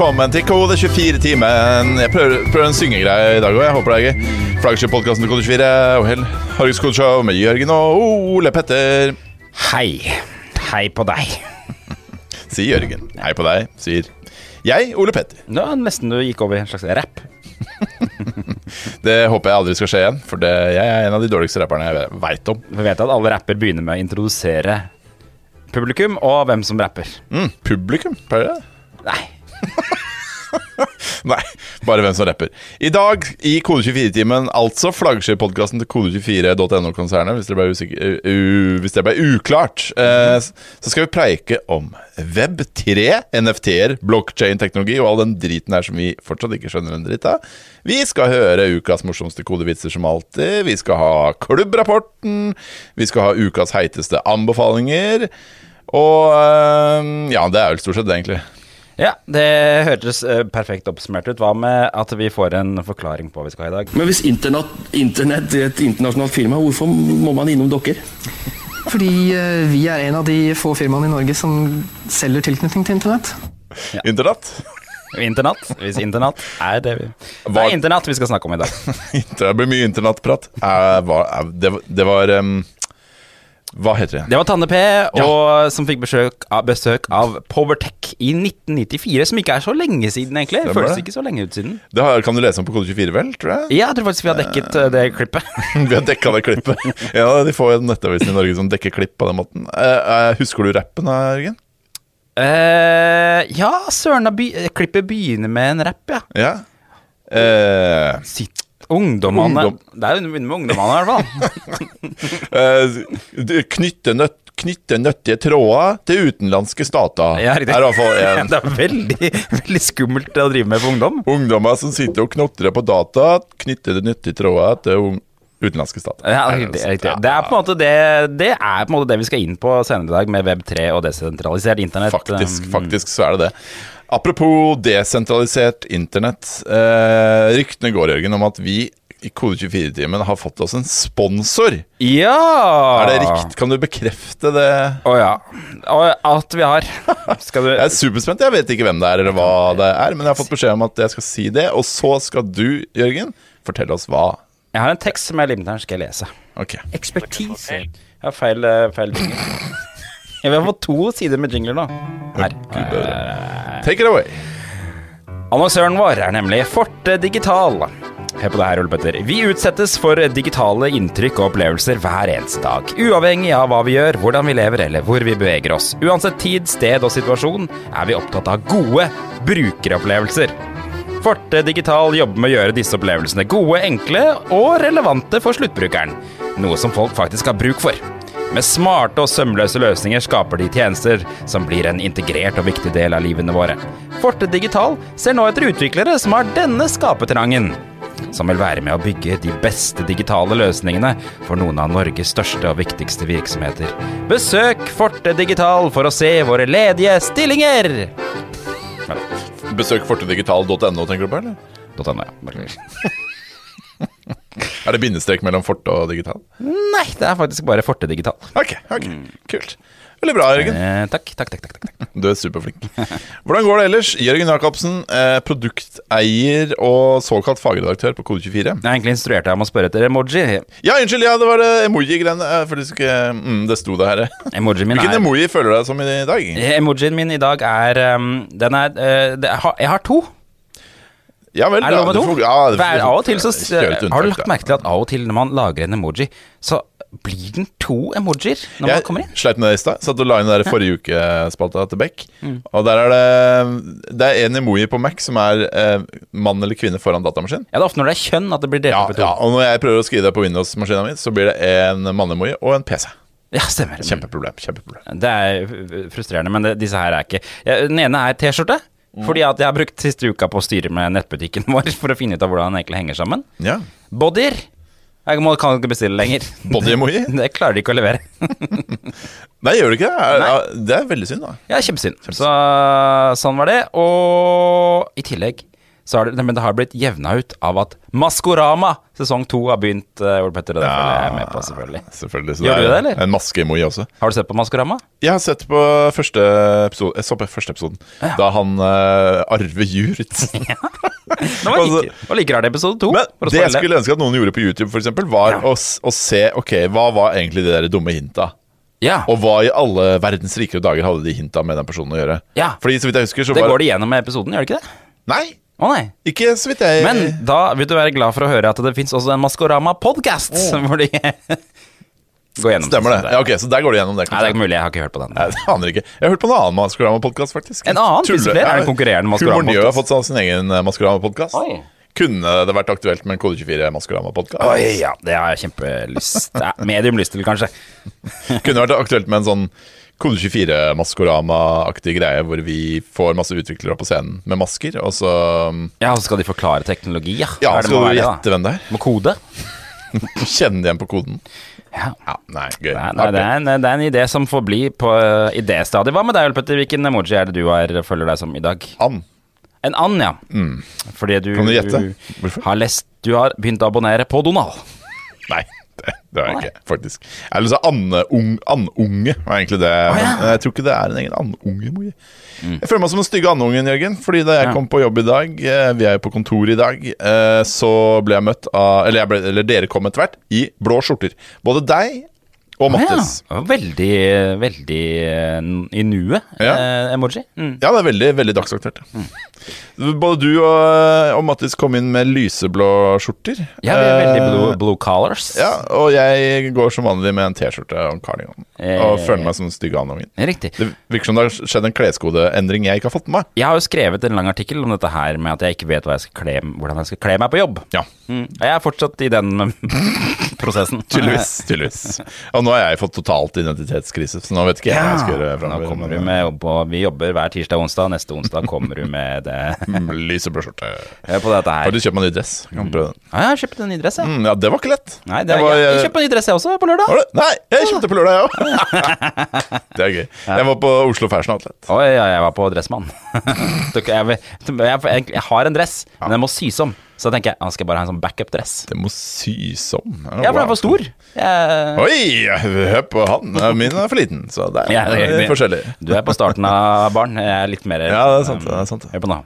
velkommen til Kode 24-timen. Jeg prøver, prøver en syngegreie i dag òg. Jeg håper det er gøy. Flaggskip-podkasten til Kode 24 og Hell Harriks Kodeshow med Jørgen og Ole Petter. Hei. Hei på deg. Sier Jørgen. Hei på deg, sier jeg, Ole Petter. Det var nesten du gikk over i en slags rapp. Det håper jeg aldri skal skje igjen, for det, jeg er en av de dårligste rapperne jeg veit om. Vi vet at alle rapper begynner med å introdusere publikum og hvem som rapper. Mm, publikum, pleier det? Nei. Nei, bare hvem som rapper. I dag i Kode24-timen, altså flaggskip-podkasten til kode24.no-konsernet, hvis, u- hvis det ble uklart, eh, så skal vi preike om Web3, NFT-er, blockchain-teknologi og all den driten her som vi fortsatt ikke skjønner en dritt av. Vi skal høre ukas morsomste kodevitser som alltid. Vi skal ha klubbrapporten. Vi skal ha ukas heiteste anbefalinger. Og eh, ja, det er vel stort sett det, egentlig. Ja, det hørtes eh, perfekt oppsummert ut. Hva med at vi får en forklaring på hva vi skal ha i dag? Men hvis internett, internett er et internasjonalt firma, hvorfor må man innom dere? Fordi eh, vi er en av de få firmaene i Norge som selger tilknytning til internett. Internett. Internatt. Hvis internatt er det vi Det er internatt vi skal snakke om i dag. Det blir mye internattprat. Eh, Det, var- det var em, Hva heter det? Det var Tanne P, og, som fikk besøk av, besøk av Powertech i 1994, som ikke er så lenge siden, egentlig. Det Føles det. ikke så lenge ut siden. Det har, kan du lese om på Kode24, vel? tror jeg Ja, jeg tror faktisk vi har dekket uh, det klippet. Vi har dekka det klippet. Ja, De får jo nettavisen i Norge som dekker klipp på den måten. Uh, uh, husker du rappen, Jørgen? Ja, søren, klippet begynner med en rapp, ja. Ja. Uh, Sitt Ungdommene Ungdom. Det er jo begynner med ungdommene, i hvert fall. eh, knytte, nøtt, knytte nøttige tråder til utenlandske stater. Ja, riktig. Er. Det er veldig, veldig skummelt å drive med for ungdom. Ungdommer som sitter og knotrer på data, knytter nyttige tråder til utenlandske stater. Ja, det er. Det er det, det er på en måte det vi skal inn på senere i dag, med Web3 og desentralisert internett. Faktisk, faktisk så er det det. Apropos desentralisert internett. Eh, ryktene går, Jørgen, om at vi i Kode24-timen har fått oss en sponsor. Ja! Er det riktig? Kan du bekrefte det? Å ja. Og at vi har. Skal du Jeg er superspent. Jeg vet ikke hvem det er, eller hva det er, men jeg har fått beskjed om at jeg skal si det. Og så skal du, Jørgen, fortelle oss hva. Jeg har en tekst som jeg limter her, skal jeg lese. Ok. Ekspertise. Jeg har feil, eh, feil. Jeg vil fått to sider med jingler nå. Her. Take it away. Annonsøren vår er nemlig Forte Digital. Hør på det her, Ole Petter. Vi utsettes for digitale inntrykk og opplevelser hver eneste dag. Uavhengig av hva vi gjør, hvordan vi lever eller hvor vi beveger oss. Uansett tid, sted og situasjon er vi opptatt av gode brukeropplevelser. Forte Digital jobber med å gjøre disse opplevelsene gode, enkle og relevante for sluttbrukeren. Noe som folk faktisk har bruk for. Med smarte og sømløse løsninger skaper de tjenester som blir en integrert og viktig del av livene våre. Forte Digital ser nå etter utviklere som har denne skapetrangen. Som vil være med å bygge de beste digitale løsningene for noen av Norges største og viktigste virksomheter. Besøk Forte Digital for å se våre ledige stillinger! Besøk fortedigital.no, tenker du på, eller? .no, ja. Er det bindestrek mellom forte og digital? Nei, det er faktisk bare Forte Digital. Ok, ok, kult. Veldig bra, Jørgen. Eh, takk, takk, takk, takk, takk. Du er superflink. Hvordan går det ellers? Jørgen Jacobsen, eh, produkteier og såkalt fagredaktør på Kode24. Jeg egentlig instruert deg om å spørre etter emoji. Ja, unnskyld, ja, det var det emoji-greiene. eh, det, mm, det sto det her. Emojien min Hvilken er emoji føler du deg som i dag? Emojien min i dag er um, Den er uh, det, jeg, har, jeg har to. Ja vel. Er det lov med to? ja, av og til så Har du lagt merke til at av og til når man lager en emoji, så blir den to emojier når man kommer inn? Jeg sleit med det i stad. Satt og la inn den forrige uke-spalta til Beck. Mm. Og der er det Det er en emoji på Mac som er eh, mann eller kvinne foran datamaskin. Ja, det er ofte når det er kjønn at det blir delt Ja, opp i to. ja, og når jeg prøver å skrive det på Windows-maskina mi, så blir det en mannemoji og en PC. Ja, stemmer. Kjempeproblem. kjempeproblem Det er frustrerende, men det, disse her er ikke ja, Den ene er T-skjorte. Mm. Fordi at jeg har brukt siste uka på å styre med nettbutikken vår for å finne ut av hvordan den egentlig henger sammen. Ja. Bodyer. Jeg må, kan ikke bestille lenger. Body-emoji? Det klarer de ikke å levere. Nei, gjør det ikke det? Er, det er veldig synd, da. Ja, kjempesynd. Så sånn var det. Og i tillegg så har det, men det har blitt jevna ut av at Maskorama sesong to har begynt, uh, Ole Petter. Og det følger jeg med på, selvfølgelig. Selvfølgelig. Så Gjør det du det, eller? En maskeemoji også. Har du sett på Maskorama? Jeg har sett på første episode Jeg så på første episoden. Da han uh, Arve Juritzen Det var like, det var like rart episode to. Men det jeg skulle ønske at noen gjorde på YouTube, eksempel, var Ja. å, å se Ok, hva var egentlig de der dumme hinta? Ja, Og hva i alle verdens rikere dager hadde de hinta med den personen å gjøre? Ja. Fordi så vidt jeg husker, så det var går det gjennom med episoden, gjør det ikke det? Nei, Å nei. ikke så vidt jeg Men da vil du være glad for å høre at det fins også en Maskorama-podkast, hvor de går gjennom Stemmer det. sånn. Ja, ok, Så der går du gjennom det. Nei, det er ikke mulig, jeg har ikke hørt på den. Jeg aner ikke. Jeg har hørt på en annen Maskorama-podkast, faktisk. En annen? Finnes det flere? Er det en konkurrerende Maskorama-podcast? Humor har fått seg sin egen eh, Maskorama-podkast. Kunne det vært aktuelt med en Kode 24 Maskorama-podkast? Oi, ja, det har jeg kjempelyst Medium lyst til, kanskje. Kunne vært aktuelt med en sånn Kode 24 Maskorama-aktig greie hvor vi får masse utviklere på scenen med masker, og så Ja, og så skal de forklare teknologi, ja. Ja, er skal du gjette hvem det er? Med kode? Kjenne igjen på koden. Ja. Ja, nei, gøy. Nei, nei, det, er en, det er en idé som får bli på uh, idéstadiet. Hva med deg, Petter? Hvilken emoji er det du har, følger deg som i dag? And. En and, ja. Fordi du, Mm. Kan du gjette? Hvorfor? har lest Du har begynt å abonnere på Donald. Nei, det, det har jeg ikke, faktisk. Eller så andung, andunge var egentlig det. ja. Men jeg tror ikke det er en egen andunge. Mm. Jeg føler meg som den stygge andungen, Jørgen. Fordi da jeg Ja. kom på jobb i dag, eh, vi er jo på kontor i dag, eh, så ble jeg møtt av Eller, jeg ble, eller dere kom etter hvert i blå skjorter. Både deg og Mattis. Ja, veldig, veldig uh, i nuet Ja. eh, emoji. Mm. Ja, det er veldig, veldig dagsaktuelt. Både du og, og Mattis kom inn med lyseblå skjorter. Ja, vi er veldig Eh, blue, blue colors. Ja, og jeg går som vanlig med en T-skjorte og en cardigan. Og Eh. føler meg som en stygg andungen. Riktig. Det virker som det har skjedd en kleskodeendring jeg ikke har fått med meg. Jeg har jo skrevet en lang artikkel om dette her med at jeg ikke vet jeg kle, hvordan jeg skal kle meg på jobb. Ja, Mm. Og jeg er fortsatt i den prosessen. tydeligvis. tydeligvis. Og nå har jeg fått totalt identitetskrise, så nå vet ikke jeg hva jeg skal gjøre Nå fremover. kommer vi med jobb, og vi jobber hver tirsdag og onsdag. Neste onsdag kommer du med det. med lyseblå skjorte. Hør på dette Har du kjøpt meg ny dress? Kan prøve den? Ja, jeg har kjøpt en ny dress, jeg. Mm, ja, det var ikke lett. Nei, det Jeg var, jeg, eh, jeg kjøpte en ny dress, jeg også, på lørdag. Nei, jeg kjøpte på lørdag, jeg òg. det er gøy. Jeg var på Oslo Fashion Outlet. Oi, ja, jeg var på Dressmann. jeg, jeg har en dress, men den må sys om. Så da tenker jeg, han skal bare ha en sånn backup-dress. Det må sys om. Ja, for den er for stor. Jeg, Oi, hør på han. Min er for liten, så det er, Ja, det er det er forskjellig. du er på starten av barn. Jeg er litt mer Ja, det er sant. Det er sant. Hør på nå.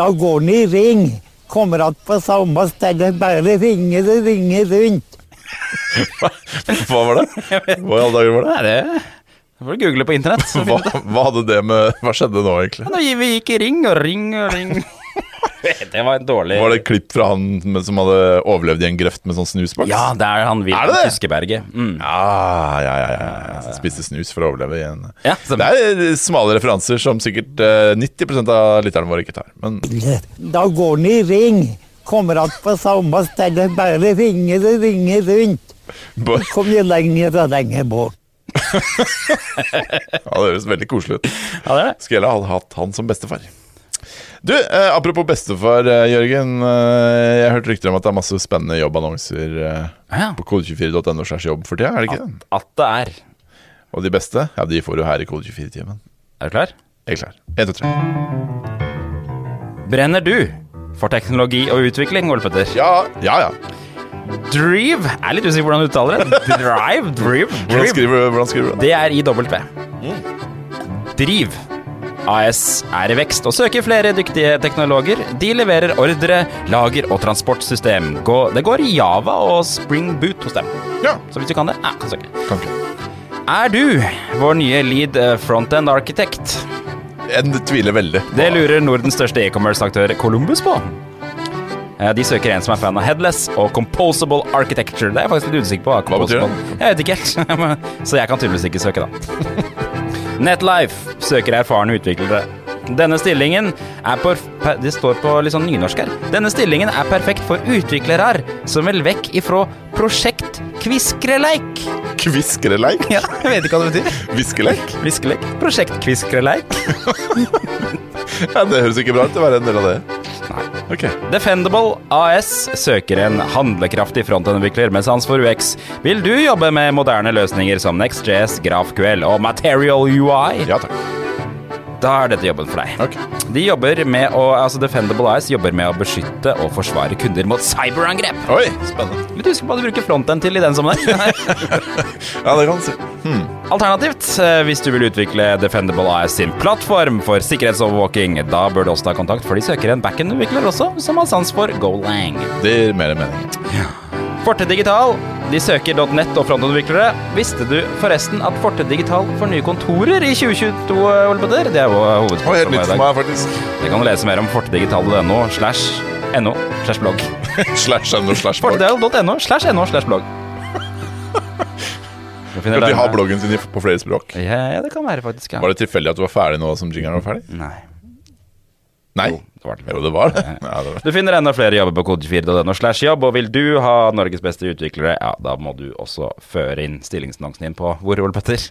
Da går den i ring. Kommer att på samme sted, bare ringer og ringer rundt. Hva var det? Hva i alle dager var det? Nei, det da får du google på internett. Hva, hva hadde det med Hva skjedde nå, egentlig? Ja, Vi gikk i ring og ring og ring. Det var en dårlig Var det et klipp fra han med- som hadde overlevd i en grøft med sånn snusboks? Ja, det er han Wilhelm det det? Tyskeberget. Mm. Ja, ja, ja, ja, ja. Spiste snus for å overleve i en Ja, Det er eh, smale referanser som sikkert eh, 90% av lytterne våre ikke tar. Men Da går den i ring. Kommer att på samme sted, bare ringer og ringer rundt. Kommer Kom jo lenger og lenger bort. ja, det høres veldig koselig ut. Ja, det er det. Skulle gjerne hatt han som bestefar. Du, eh, apropos bestefar, eh, Jørgen. Eh, jeg har hørt rykter om at det er masse spennende jobbannonser eh, Ja. på kode24.no slash jobb for tida, er det ikke det? At det er. Og de beste, ja, de får du her i Kode24-timen. Er du klar? Jeg er klar. En, to, tre. Brenner du for teknologi og utvikling, Ole Petter? Ja, ja, ja. Drive Jeg er litt usikker på hvordan du uttaler det. Drive? Drive? Hvordan skriver, du- hvordan skriver du det? Det er IW. Driv. AS er i vekst og søker flere dyktige teknologer. De leverer ordre, lager og transportsystem. Det går Java og Spring Boot hos dem. Ja, Så hvis du kan det, ja, kan søke. kan ikke. Er du vår nye lead eh, frontend arkitekt? Jeg tviler veldig. Det lurer Nordens største e-commerce-aktør Columbus på. Eh, De søker en som er fan av headless og composable architecture. Det er jeg faktisk litt usikker på. Hva betyr det? Jeg vet ikke helt, så jeg kan tydeligvis ikke søke, da. Netlife søker erfarne utviklere. Denne stillingen er på per, Det står på litt sånn nynorsk her. Denne stillingen er perfekt for utviklere som vil vekk ifra prosjekt kviskreleik. Kviskreleik? Ja, jeg vet ikke hva det betyr. Viskeleik? Viskeleik Prosjekt kviskreleik. Ja, det høres ikke bra ut å være en del av det. Nei. Okay. Defendable AS søker en handlekraftig frontendutvikler med sans for UX. Vil du jobbe med moderne løsninger som NextJS, GraphQL og Material UI? Ja takk. Da er dette jobben for deg. Ok. De jobber med å, altså Defendable Eyes jobber med å beskytte og forsvare kunder mot cyberangrep. Oi, spennende. Litt usikker på hva du bruker frontend til i den sammenheng. Ja, det kan du si. Alternativt, eh, hvis du vil utvikle Defendable Eyes sin plattform for sikkerhetsovervåking, da bør du også ta kontakt, for de søker en backend-utvikler også, som har sans for Golang. Det gir mer mening. Forte Digital de søker .net og frontutviklere. Visste du forresten at Forte Digital får nye kontorer i 2022, Ole Petter? Det er jo hovedspørsmålet i dag. meg, faktisk. Det kan du lese mer om fortedigital.no slash no slash blogg. slash no slash blogg. Fortedigital.no slash no slash blogg. Du de ha har bloggen sin på flere språk. Ja, ja, det kan være faktisk, ja. Var det tilfeldig at du var ferdig nå som jingeren var ferdig? Nei. Nei. Var det. Jo, det var det. Ja, det var. Du finner enda flere jobber på kode24.no slash jobb, og vil du ha Norges beste utviklere, ja, da må du også føre inn stillingsannonsen din på hvor, Ole Petter?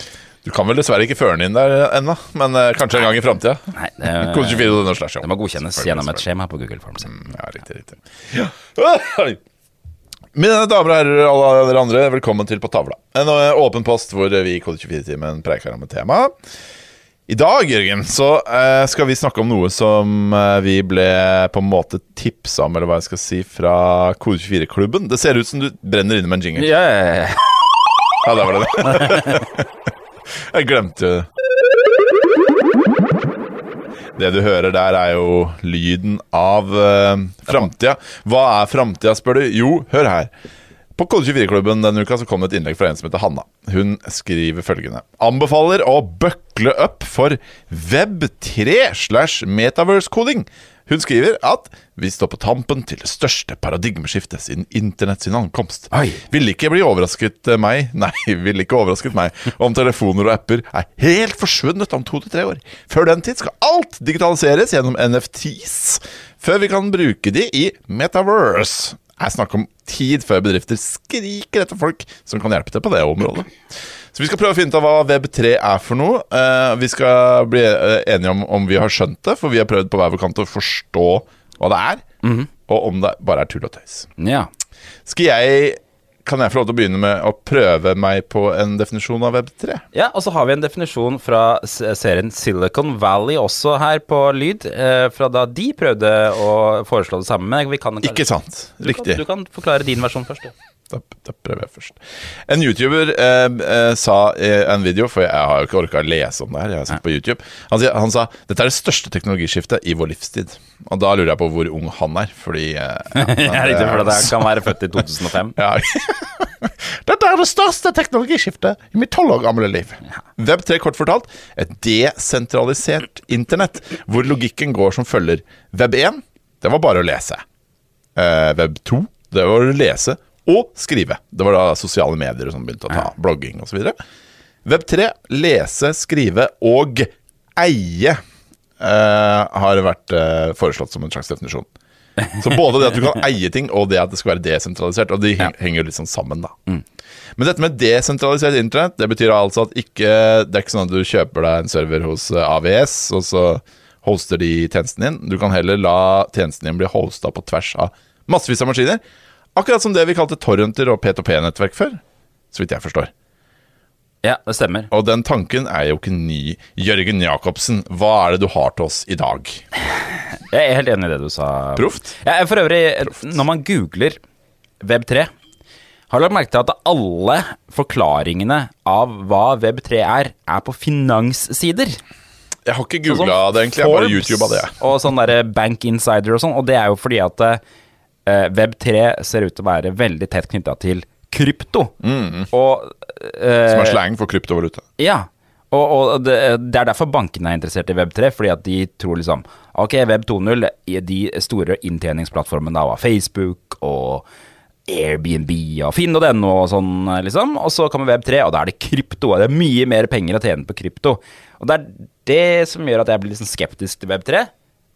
Du kan vel dessverre ikke føre den inn der ennå, men uh, kanskje en gang i framtida. Nei, det, Kode 24 slash, jobb. det må godkjennes gjennom et skjema på Google Forms. Ja, riktig, riktig. Ja. Mine damer og herrer, alle dere andre, velkommen til På tavla. En eh, åpen post hvor vi i Kode24-timen preiker om et tema. I dag, Jørgen, så uh, skal vi snakke om noe som uh, vi ble på en måte tipsa om, eller hva jeg skal si, fra Kode24-klubben. Det ser ut som du brenner inne med en jingle. Ja. Ja, der var det det. jeg glemte jo det. Det du hører der, er jo lyden av uh, framtida. Hva er framtida, spør du? Jo, hør her. På Kode24-klubben denne uka så kom det et innlegg fra en som heter Hanna. Hun skriver følgende. Anbefaler å bøkle opp for Web3 slash metaverse-koding. Hun skriver at vi står på tampen til det største paradigmeskiftet siden internett sin ankomst. Oi. Ville ikke bli overrasket eh, meg Nei, ville ikke overrasket meg om telefoner og apper er helt forsvunnet om to til tre år. Før den tid skal alt digitaliseres gjennom NFTs, før vi kan bruke de i Metaverse. Jeg snakker om tid før bedrifter skriker etter folk som kan hjelpe til på det området. Så vi skal prøve å finne ut av hva Web3 er for noe. Eh, vi skal bli eh, enige om om vi har skjønt det, for vi har prøvd på hver vår kant å forstå hva det er, og om det bare er tull og tøys. ja. Skal jeg Kan jeg få lov til å begynne med å prøve meg på en definisjon av Web3? Ja, og så har vi en definisjon fra serien Silicon Valley også her på lyd, eh, fra da de prøvde å foreslå det samme. Men vi kan Ikke sant? Du Riktig. Kan, du kan forklare din versjon først. du. Da, da prøver jeg først. En YouTuber eh, eh, sa i en video, for jeg har jo ikke orka å lese om det her, jeg har sett på YouTube han, han sa dette er det største teknologiskiftet i vår livstid. Og da lurer jeg på hvor ung han er, fordi eh, ja, men Ja, riktig, for det- det kan være født i 2005. Ja. Dette er det største teknologiskiftet i mitt tolv år gamle liv. Web3 kort fortalt et desentralisert internett, hvor logikken går som følger. Web 1, det var bare å lese. Eh, Web 2, det var å lese og skrive. Det var da sosiale medier som begynte å ta blogging osv. Web 3, lese, skrive og eie, uh, har vært uh, foreslått som en slags definisjon. Så både det at du kan eie ting, og det at det skal være desentralisert. Og de heng, henger jo litt sånn sammen, da. Men dette med desentralisert internett, det betyr altså at ikke Det er ikke sånn at du kjøper deg en server hos eh, AVS, og så hoster de tjenesten din. Du kan heller la tjenesten din bli hosta på tvers av massevis av maskiner. Akkurat som det vi kalte torrenter og P2P-nettverk før. Så vidt jeg forstår. Ja, det stemmer. Og den tanken er jo ikke ny. Jørgen Jacobsen, hva er det du har til oss i dag? Jeg er helt enig i det du sa. Proft? Jeg er for øvrig, når man googler Web3, har lagt merke til at alle forklaringene av hva Web3 er, er på finanssider? Jeg har ikke Sånn det, egentlig. Jeg har bare YouTuba det. Og sånn derre Bank Insider og sånn. Og det er jo fordi at eh, Web3 ser ut til å være veldig tett knytta til krypto. Og eh, Som er slang for kryptovaluta. Ja. Og, og det, det er derfor bankene er interessert i Web3, fordi at de tror liksom Ok, Web 2.0, de store inntjeningsplattformene av Facebook og Airbnb og Finn.no og sånn, liksom. Og så kommer Web 3, og da er det krypto. Og det er mye mer penger å tjene på krypto. Og det er det som gjør at jeg blir litt sånn skeptisk til Web 3.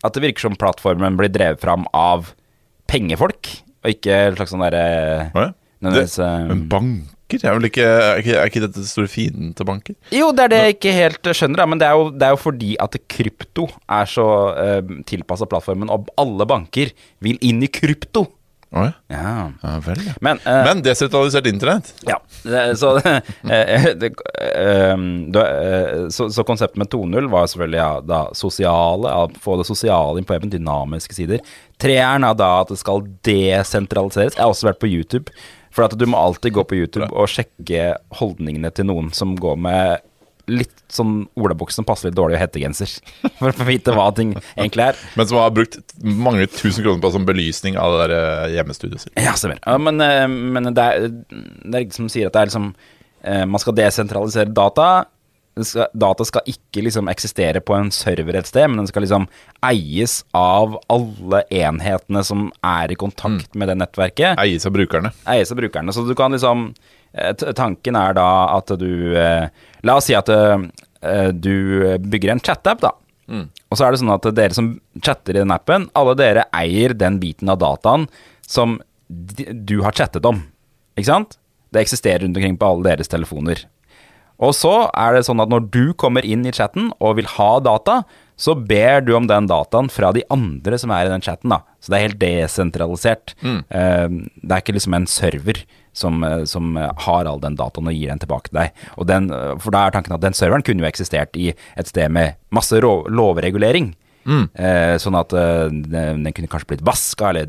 At det virker som plattformen blir drevet fram av pengefolk, og ikke en slags sånn derre er eh, men banker? Er, ikke, er, ikke, er ikke dette store fienden til banker? Jo, det er det jeg ikke helt skjønner, da, men det er, jo, det er jo fordi at krypto er så uh, tilpassa plattformen, og alle banker vil inn i krypto. Å ja. Ja. ja vel, ja. Men, uh, Men desentralisert internett? Ja, så, eh, eh, eh, så, så konseptet med 2.0 var selvfølgelig ja, da sosiale, få det sosiale inn på weben, dynamiske sider. Treeren er da at det skal desentraliseres. Jeg har også vært på YouTube. For at du må alltid gå på YouTube og sjekke holdningene til noen som går med litt sånn olabukse som passer litt dårlig og hettegenser. For å få vite hva ting egentlig er. Men som har brukt mange tusen kroner på sånn belysning av det der eh, hjemmestudioet sitt. Ja, stemmer. Ja, men, eh, men det er, er riktig som sier at det er liksom eh, Man skal desentralisere data. Skal, data skal ikke liksom eksistere på en server et sted, men den skal liksom eies av alle enhetene som er i kontakt med det nettverket. Eies av brukerne. Eies av brukerne. Så du kan liksom eh, Tanken er da at du eh, La oss si at eh, du bygger en chat-app, da. Og så er det sånn at dere som chatter i den appen, alle dere eier den biten av dataen som du har chattet om. Ikke sant? Det eksisterer rundt omkring på alle deres telefoner. Og så er det sånn at når du kommer inn i chatten og vil ha data, så ber du om den dataen fra de andre som er i den chatten. da. Så det er helt desentralisert. Mm. det er ikke liksom en server som, eh, som eh, har all den dataen og gir den tilbake til deg. Den, eh, for da er tanken at den serveren kunne jo eksistert i et sted med masse rå- lovregulering. Eh, sånn at eh, den, kunne kanskje blitt vaska, eller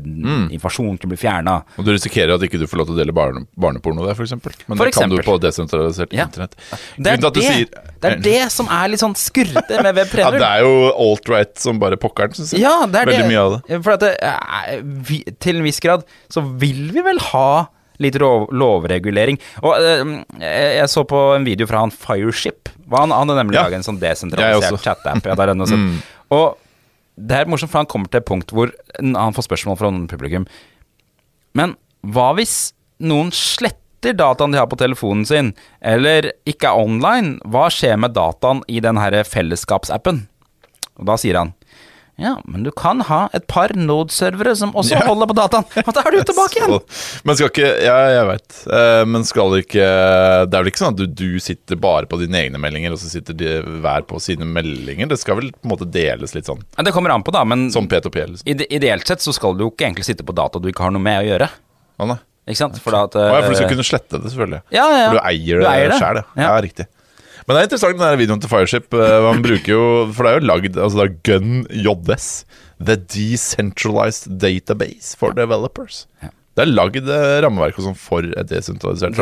informasjon kunne bli fjerna. Og du risikerer at ikke du får lov til å dele barne, barneporno der, f.eks. Men For det kan du på desentralisert Ja. internett. Det er det, sier- det er det som er litt sånn skurrete med Ja, det er jo alt-right som bare pokkeren, syns jeg. Ja, det er Veldig det. mye av det. For det, er- vi, til en viss grad så vil vi vel ha litt lov, lovregulering. Og eh, jeg så på en video fra han Fireship. Han han hadde nemlig Ja. laget en sånn desentralisert chat-app. Ja, også. Og det er morsomt, for han kommer til et punkt hvor han får spørsmål fra noen publikum. Men hva hvis noen sletter dataen de har på telefonen sin, eller ikke er online? Hva skjer med dataen i den her fellesskapsappen? Og da sier han ja, men du kan ha et par Node-servere som også Ja. holder på dataen. Og da er du tilbake igjen! Så- Men skal ikke Ja, jeg veit. men skal ikke Det er vel ikke sånn at du, du sitter bare på dine egne meldinger, og så sitter de hver på sine meldinger? Det skal vel på en måte deles litt sånn Ja, Det kommer an på, da, men som P2P? Liksom. ide ideelt sett så skal du jo ikke egentlig sitte på data du ikke har noe med å gjøre. Å, nei. Ikke sant? For at Å, ja, for du skal eh, kunne slette det, selvfølgelig. Ja, ja, ja. For du eier det, det. sjøl, ja. Ja. ja. Riktig. Men det er interessant den der videoen til Fireship. Man Han bruker jo For det er jo lagd altså det er Gun JS. The Decentralized Database for Developers. Det er lagd eh, rammeverk og sånn for et desentralisert med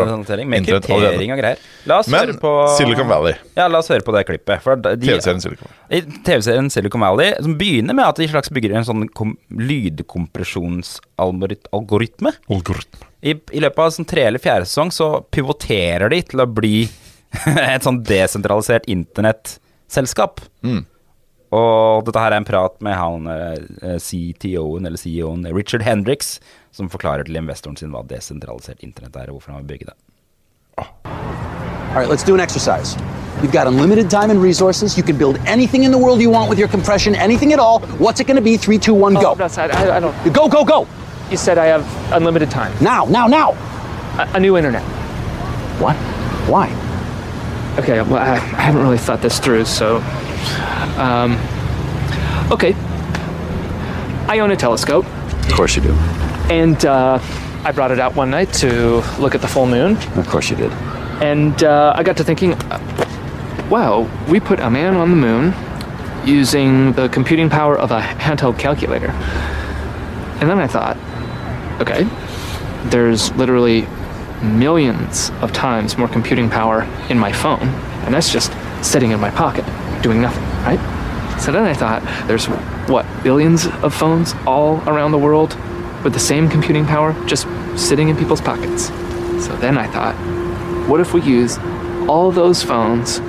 internett allerede. kryptering og greier. La oss Men høre på Silicon Valley. Ja, la oss høre på det klippet. De- TV-serien Silicon Valley. TV-serien Silicon Valley, som begynner med at de slags bygger en sånn lydkompresjonsalgoritme. Algoritme. I, I løpet av sånn tre eller fjerde sesong så pivoterer de til å bli et sånn desentralisert internettselskap. Mm. Og dette her er en prat med han eh, CTO-en, eller CEO-en, Richard Hendricks, som forklarer til investoren sin hva desentralisert internett er, og hvorfor han vil bygge det. All right, let's do an exercise. You've got unlimited time and resources. You can build anything in the world you want with your compression, anything at all. What's it going to be? Three, two, one, go. Oh, outside. I, I don't. Go, go, go. You said I have unlimited time. Now, now, now. A, a new internet. What? Why? Okay. Well, I, I haven't really thought this through, so. Um. Okay. I own a telescope, Of course you do. and uh, I brought it out one night to look at the full moon, Of course you did. and uh, I got to thinking, uh, wow, we put a man on the moon using the computing power of a handheld calculator. And then I thought, okay, there's literally millions of times more computing power in my phone, and that's just sitting in my pocket doing nothing, right? So then I thought, there's what, billions of phones all around the world with the same computing power just sitting in people's pockets. So then I thought, what if we use all those phones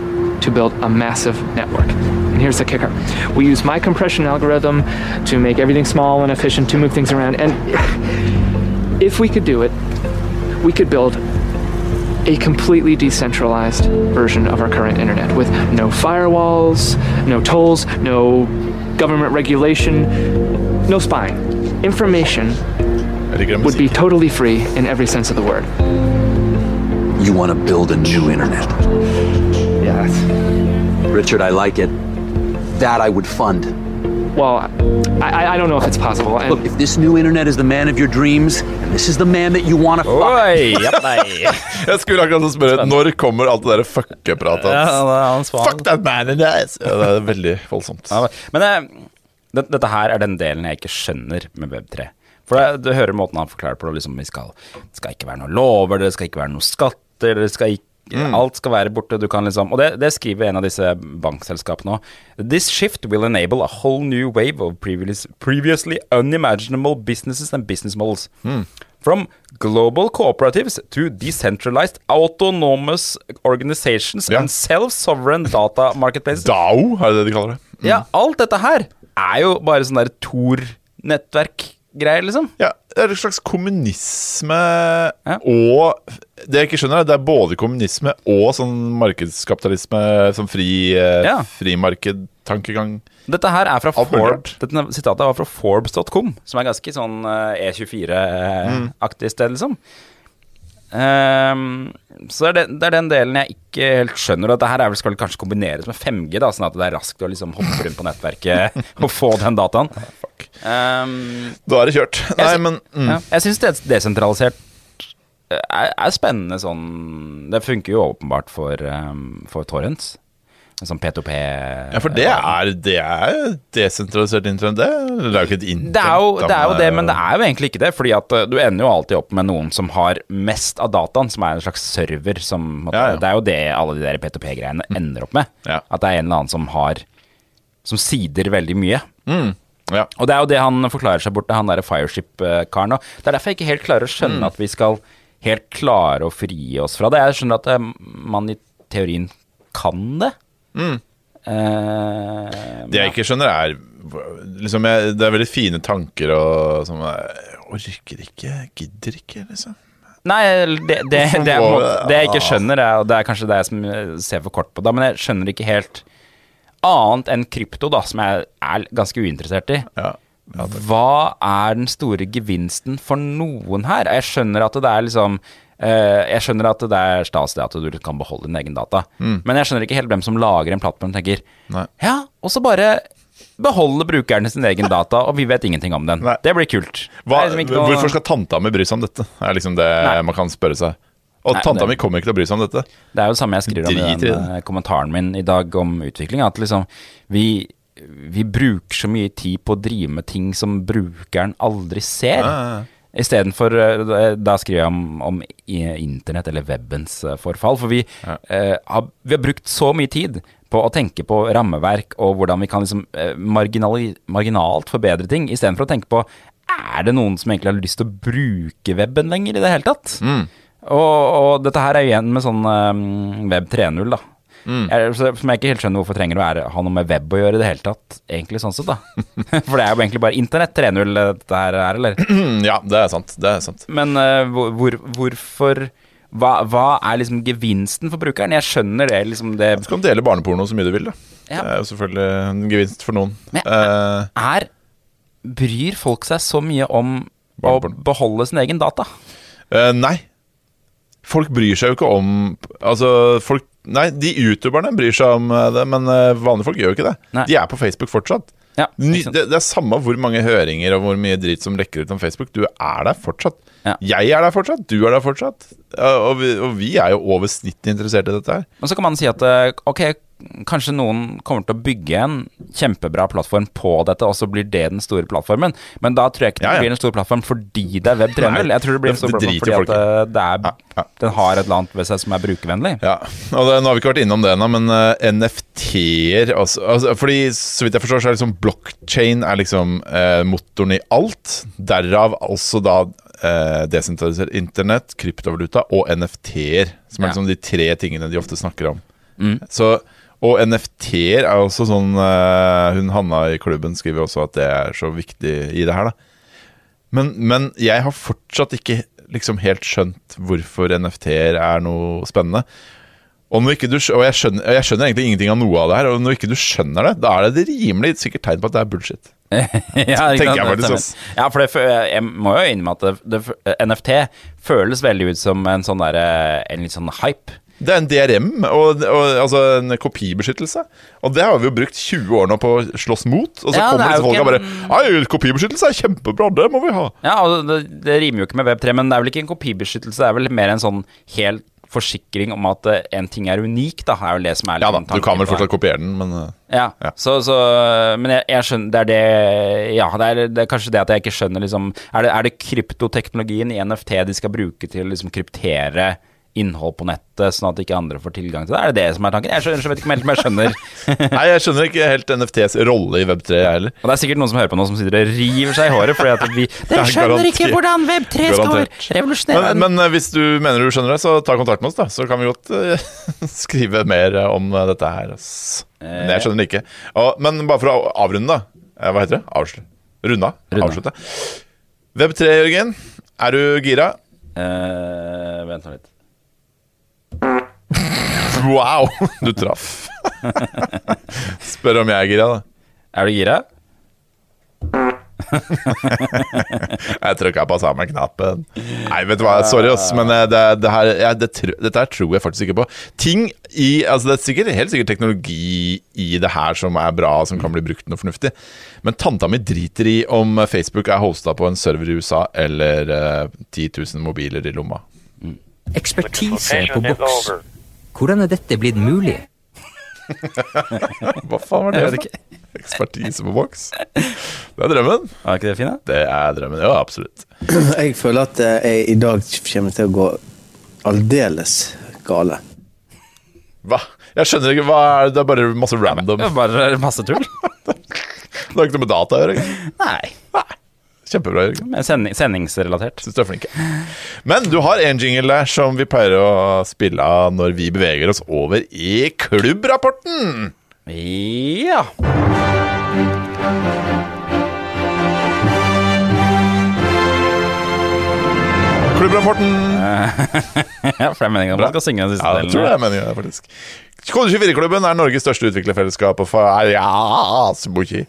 to build a massive network? And here's the kicker we use my compression algorithm to make everything small and efficient to move things around. And if we could do it, we could build a completely decentralized version of our current internet with no firewalls, no tolls, no government regulation, no spying. Information Jeg liker den would be totally free in every sense of the word. You want to build a new internet. Yeah. Richard, I like it. That I would fund. Well, I, I- I don't know if it's possible. And Look, if this new internet is the man of your dreams, and this is the man that you want to fuck, Oi, ja. Jeg skulle akkurat spørre når kommer alt det der fuckepratet Ja, hans? han, han. Fuck that man in the ass! Ja, det er veldig voldsomt. Ja, men eh, det, dette her er den delen jeg ikke skjønner med Web3. For det, du hører måten han forklarer på det. Liksom, vi skal, det skal ikke være noen lover, det skal ikke være noen skatter, det skal ikke Alt skal være borte. Du kan liksom Og det, det skriver en av disse bankselskapene òg. This shift will enable a whole new wave of previous, previously unimaginable businesses and business models. From global cooperatives to decentralized autonomous organizations Ja. and self-sovereign data marketplaces. DAO, er det det de kaller det? Ja, alt dette her er jo bare sånn der Tor-nettverk-greier, liksom. Ja, det er en slags kommunisme og Det jeg ikke skjønner, er det er både kommunisme og sånn markedskapitalisme, sånn fri, eh, Ja. frimarkedtankegang. Dette her er fra Forbes. Dette sitatet var fra Forbes.com, som er ganske sånn eh, E24-aktig sted, liksom. Ehm, så det er, den, det er den delen jeg ikke helt skjønner. Dette her er skal kanskje kombineres med 5G, da, sånn at det er raskt å liksom hoppe rundt på nettverket og få den dataen. Um, Da er det kjørt. Nei, sy- men mm. ja, jeg syns desentralisert er, er spennende sånn Det funker jo åpenbart for, um, for torrents. Sånn P2P Ja, for det er, det er desentralisert internett, det? Det er jo ikke et internett. det er, jo, det er jo det, men det er jo egentlig ikke det. Fordi at uh, du ender jo alltid opp med noen som har mest av dataen, som er en slags server. Som, Ja, ja. Det er jo det alle de der P2P-greiene ender opp med. Ja. At det er en eller annen som har Som sider veldig mye. Ja. Og det er jo det han forklarer seg bort til, han derre Fireship-karen òg. Det er derfor jeg ikke helt klarer å skjønne Mm. at vi skal helt klare å frigi oss fra det. Jeg skjønner at eh, man i teorien kan det. Eh, Det jeg ikke skjønner, er liksom jeg, Det er veldig fine tanker og sånn Jeg orker ikke, gidder ikke, liksom. Nei, det, det, det, måte, det jeg ikke Ah. skjønner, er, og det er kanskje det som ser for kort på det, men jeg skjønner ikke helt annet enn krypto, da, som jeg er ganske uinteressert i. Ja. Hva er den store gevinsten for noen her? Jeg skjønner at det er liksom Uh, Jeg skjønner at det er stas det at du kan beholde din egen data, men jeg skjønner ikke helt hvem som lager en plattform tenker Mm. Nei. Ja, og så bare beholde brukerne sin egen data, og vi vet ingenting om den. Nei. Det blir kult. Hva, Det liksom noe- Hvorfor skal tanta mi bry seg om dette? Det Er liksom det Nei. man kan spørre seg. Og Nei, tanta det- mi kommer ikke til å bry seg om dette. Det er jo det samme jeg skriver om i den eh, kommentaren min i dag om utvikling. At liksom vi, vi bruker så mye tid på å drive med ting som brukeren aldri ser. Ja, ja, ja. Istedenfor uh, Da skriver jeg om, om internett, eller webbens eh, forfall. For vi, eh, har, vi har brukt så mye tid på å tenke på rammeverk og hvordan vi kan liksom eh, marginalt forbedre ting, istedenfor å tenke på er det noen som egentlig har lyst til å bruke weben lenger i det hele tatt? Mm. Og, og dette her er igjen med sånn um, web 3.0, da. Mm. Jeg, som jeg ikke helt skjønner hvorfor trenger å ha noe med web å gjøre i det hele tatt. Egentlig sånn sett, da. For det er jo egentlig bare internett 3.0 dette her er, eller? Ja, det er sant. Det er sant. Men uh, hvor, hvor, hvorfor hva, hva er liksom gevinsten for brukeren? Jeg skjønner det, liksom det Du kan dele barneporno så mye du vil, da. Ja. Det er jo selvfølgelig en gevinst for noen. Men- uh, er Bryr folk seg så mye om å beholde sin egen data? Uh, nei. Folk bryr seg jo ikke om Altså, folk Nei, de youtuberne bryr seg om eh, det, men eh, vanlige folk gjør jo ikke det. Nei. De er på Facebook fortsatt. Ja, det, det er samme hvor mange høringer og hvor mye dritt som lekker ut om Facebook. Du er der fortsatt. Ja. Jeg er der fortsatt. Du er der fortsatt. Og vi, og vi er jo over snittet interessert i dette her. Men så kan man si at eh, ok, kanskje noen kommer til å bygge en kjempebra plattform på dette, og så blir det den store plattformen. Men da tror jeg ikke Ja, ja. det blir en stor plattform fordi det er Web 3.0. Jeg tror det blir en stor plattform fordi at i. eh, det er, Ja, ja. den har et eller annet ved seg som er brukervennlig. Ja, og det, Nå har vi ikke vært innom det ennå, men uh, NFT-er altså, altså, Fordi så vidt jeg forstår, så er liksom blockchain er liksom uh, motoren i alt. Derav altså da eh, desentralisert internett, kryptovaluta og NFT-er. Som er Ja. liksom de tre tingene de ofte snakker om. Mm. Så, og NFT-er er også sånn uh, Hun Hanna i klubben skriver også at det er så viktig i det her, da. Men, men jeg har fortsatt ikke liksom helt skjønt hvorfor NFT-er er noe spennende. Og, du, og jeg, skjønner, jeg skjønner egentlig ingenting av noe av det her. Og når ikke du skjønner det, da er det et rimelig sikkert tegn på at det er bullshit. ja, Tenker jeg faktisk, Det Ja, for det, jeg må jo innrømme at det, det, NFT føles veldig ut som en sånn derre En litt sånn hype. Det er en DRM, og, og, altså en kopibeskyttelse. Og det har vi jo brukt 20 år nå på å slåss mot. Og så Ja, kommer er disse folka ikke bare Ei, kopibeskyttelse er kjempebra, det må vi ha. Ja, og det, det rimer jo ikke med Web3, men det er vel ikke en kopibeskyttelse, det er vel mer en sånn helt forsikring om at eh, en ting er unik, da, er vel det som er Ja da, liksom du kan vel fortsatt kopiere den, men uh, Ja, Ja. Så, så Men jeg, jeg skjønner Det er det Ja, det er, det er kanskje det at jeg ikke skjønner liksom Er det, er det kryptoteknologien i NFT de skal bruke til å liksom kryptere innhold på nettet, sånn at ikke andre får tilgang til det? Er det det som er tanken? Jeg skjønner, jeg vet ikke helt om jeg skjønner. Nei, jeg skjønner ikke helt NFTs rolle i Web3, jeg heller. Og det er sikkert noen som hører på nå som sitter og river seg i håret fordi at vi Dere skjønner ikke hvordan Web3 skal revolusjonere Men, men uh, hvis du mener du skjønner det, så ta kontakt med oss, da. Så kan vi godt uh, skrive mer uh, om uh, dette her. Ass. Men jeg skjønner det ikke. Og, men bare for å avrunde, da. Eh, Hva heter det? Avslutte? Runda. Runda. Avslutte. Web3, Jørgen. Er du gira? Eh, Vent nå litt. Wow! Du traff. Spør om jeg er gira, da. Er du gira? Jeg trykka på samme knappen. Nei, vet du hva, sorry, ass, men eh, det, det her, ja, det, dette her tror jeg faktisk ikke på. Ting i Altså, det er sikkert, helt sikkert teknologi i det her som er bra, som kan bli brukt noe fornuftig. Men tanta mi driter i om Facebook er hosta på en server i USA eller uh, 10 000 mobiler i lomma. Ekspertise på boks. Hvordan er dette blitt mulig? Hva faen var det? Jeg vet ikke. Ekspertise på boks? Det er drømmen. Er ikke det fint. Det er drømmen, ja, absolutt. Jeg føler at eh, jeg i dag kommer til å gå aldeles gale. Hva? Jeg skjønner ikke, hva er det? Det er bare masse random. Det er bare masse tull. Det har ikke noe med data å gjøre. Nei. Nei. Kjempebra, Jørgen. Sending, sendingsrelatert. Syns du er flink. Men du har en jingle der som vi pleier å spille av når vi beveger oss over i klubbrapporten. Ja. Klubbrapporten. ja, for det er meningen at man skal synge den siste Ja, jeg delen. tror det er meningen, faktisk. Kode24-klubben er Norges største utviklerfellesskap og Faryasbuki.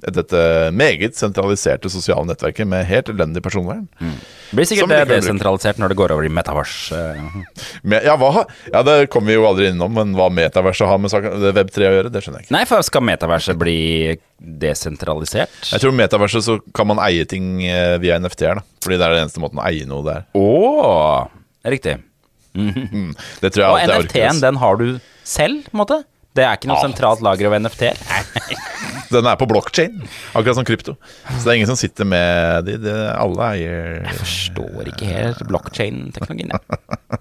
Dette meget sentraliserte sosiale nettverket med helt elendig personvern. Det blir sikkert det desentralisert når det går over i Metaverse. eh. Ja, hva, ja, det kommer vi jo aldri innom, men hva metaverset har med Web3 å gjøre, det skjønner jeg ikke. Nei, for skal metaverset bli desentralisert? Jeg tror metaverset så kan man eie ting eh, via NFT-er, da. Fordi det er den eneste måten å eie noe der. Å, riktig. Mm, det tror jeg Og. NFT-en, den har du selv, på en måte? Det er ikke noe Ja. sentralt lager av NFT-er? Den er på blockchain, akkurat som krypto. Så det er ingen som sitter med de, de alle eier Jeg forstår ikke helt blockchain-teknologien. jeg.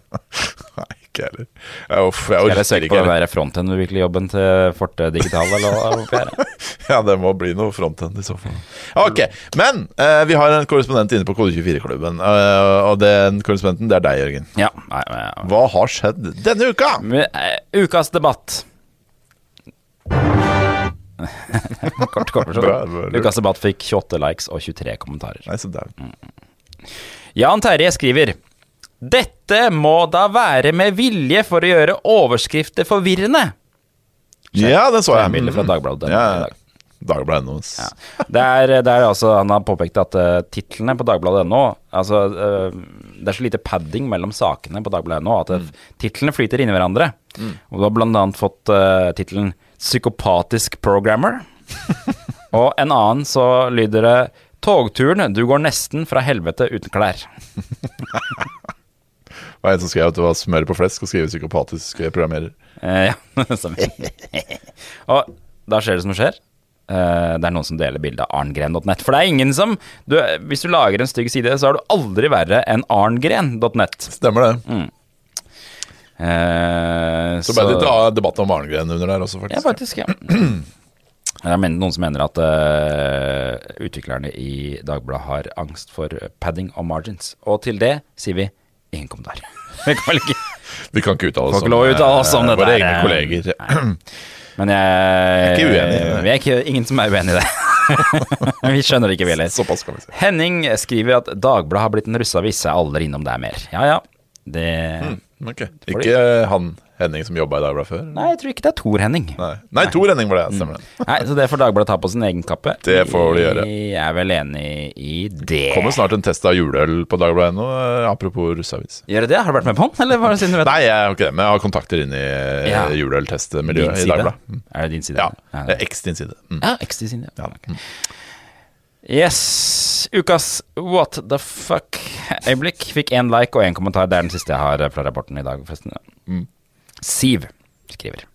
Nei, ikke heller. Jeg, Uff, jeg Skal jeg orker ikke på den der frontend-jobben til Forte Digital, eller hva? Ja, det må bli noe frontend i så fall. Ok, men uh, vi har en korrespondent inne på Kode24-klubben. uh, og den korrespondenten, det er deg, Jørgen. Ja. Nei, men, Hva har skjedd denne uka? Eh, Ukas debatt. kort, kort versjon. Bra, bra. Ukas debatt fikk 28 likes og 23 kommentarer. Nei, så mm. Jan Terje skriver Dette må da være med vilje for å gjøre overskrifter forvirrende. Ja, det så jeg. Bilde fra Dagbladet denne Ja, Dagbladet.no. Dagbladet NOS. Det er, det er altså, Han har påpekt at uh, titlene på dagbladet.no altså, uh, Det er så lite padding mellom sakene på dagbladet.no at Mm. titlene flyter inn i hverandre. Og Du har blant annet fått uh, tittelen 'Psykopatisk programmer'. og en annen så lyder det 'Togturen, du går nesten fra helvete uten klær'. Det var en som skrev at det var smør på flesk og skrive psykopatisk programmerer. Eh, ja, og da skjer det som skjer. Eh, det er noen som deler bildet av arngren.net. For det er ingen som du, Hvis du lager en stygg side, så er du aldri verre enn arngren.net. Stemmer det. Eh, Så ble det litt debatt om Arngren under der også, Ja, faktisk. faktisk. ja Det er noen som mener at uh, utviklerne i Dagbladet har angst for padding og margins. Og til det sier vi ingen kommentar. Vi kan ikke Vi kan ikke uttale oss ikke å uttale oss om eh, dette våre egne kolleger. kolleger. Men jeg ikke uenig i det. Vi er ikke, ingen som er uenig i det. vi skjønner det ikke, vi heller. Såpass kan vi si. Henning skriver at Dagbladet har blitt en russeavis. Er aldri innom der mer. Ja ja, det, Ok. Ikke han Henning som jobba i Dagbladet før? Nei, jeg tror ikke det er Tor Henning. Nei, Nei Tor Henning var det. Stemmer det. Nei, Så det får Dagbladet ta på sin egen kappe. Det får de gjøre. Jeg er vel enig i det. Kommer snart en test av juleøl på Dagbladet.no, eh, apropos russeavis. Gjør det det? Har du vært med på den, eller var det siden du vet Nei, jeg har ikke det, men jeg har kontakter inn i eh, Ja. juleøltestmiljøet i? Dagbladet. Mm. Er det din side? Ja. Ja. det er X din side. Mm. Ja, X din side. ja. Ok. Yes. Ukas what the fuck-øyeblikk fikk én like og én kommentar. Det er den siste jeg har fra rapporten i dag. Mm. Siv skriver.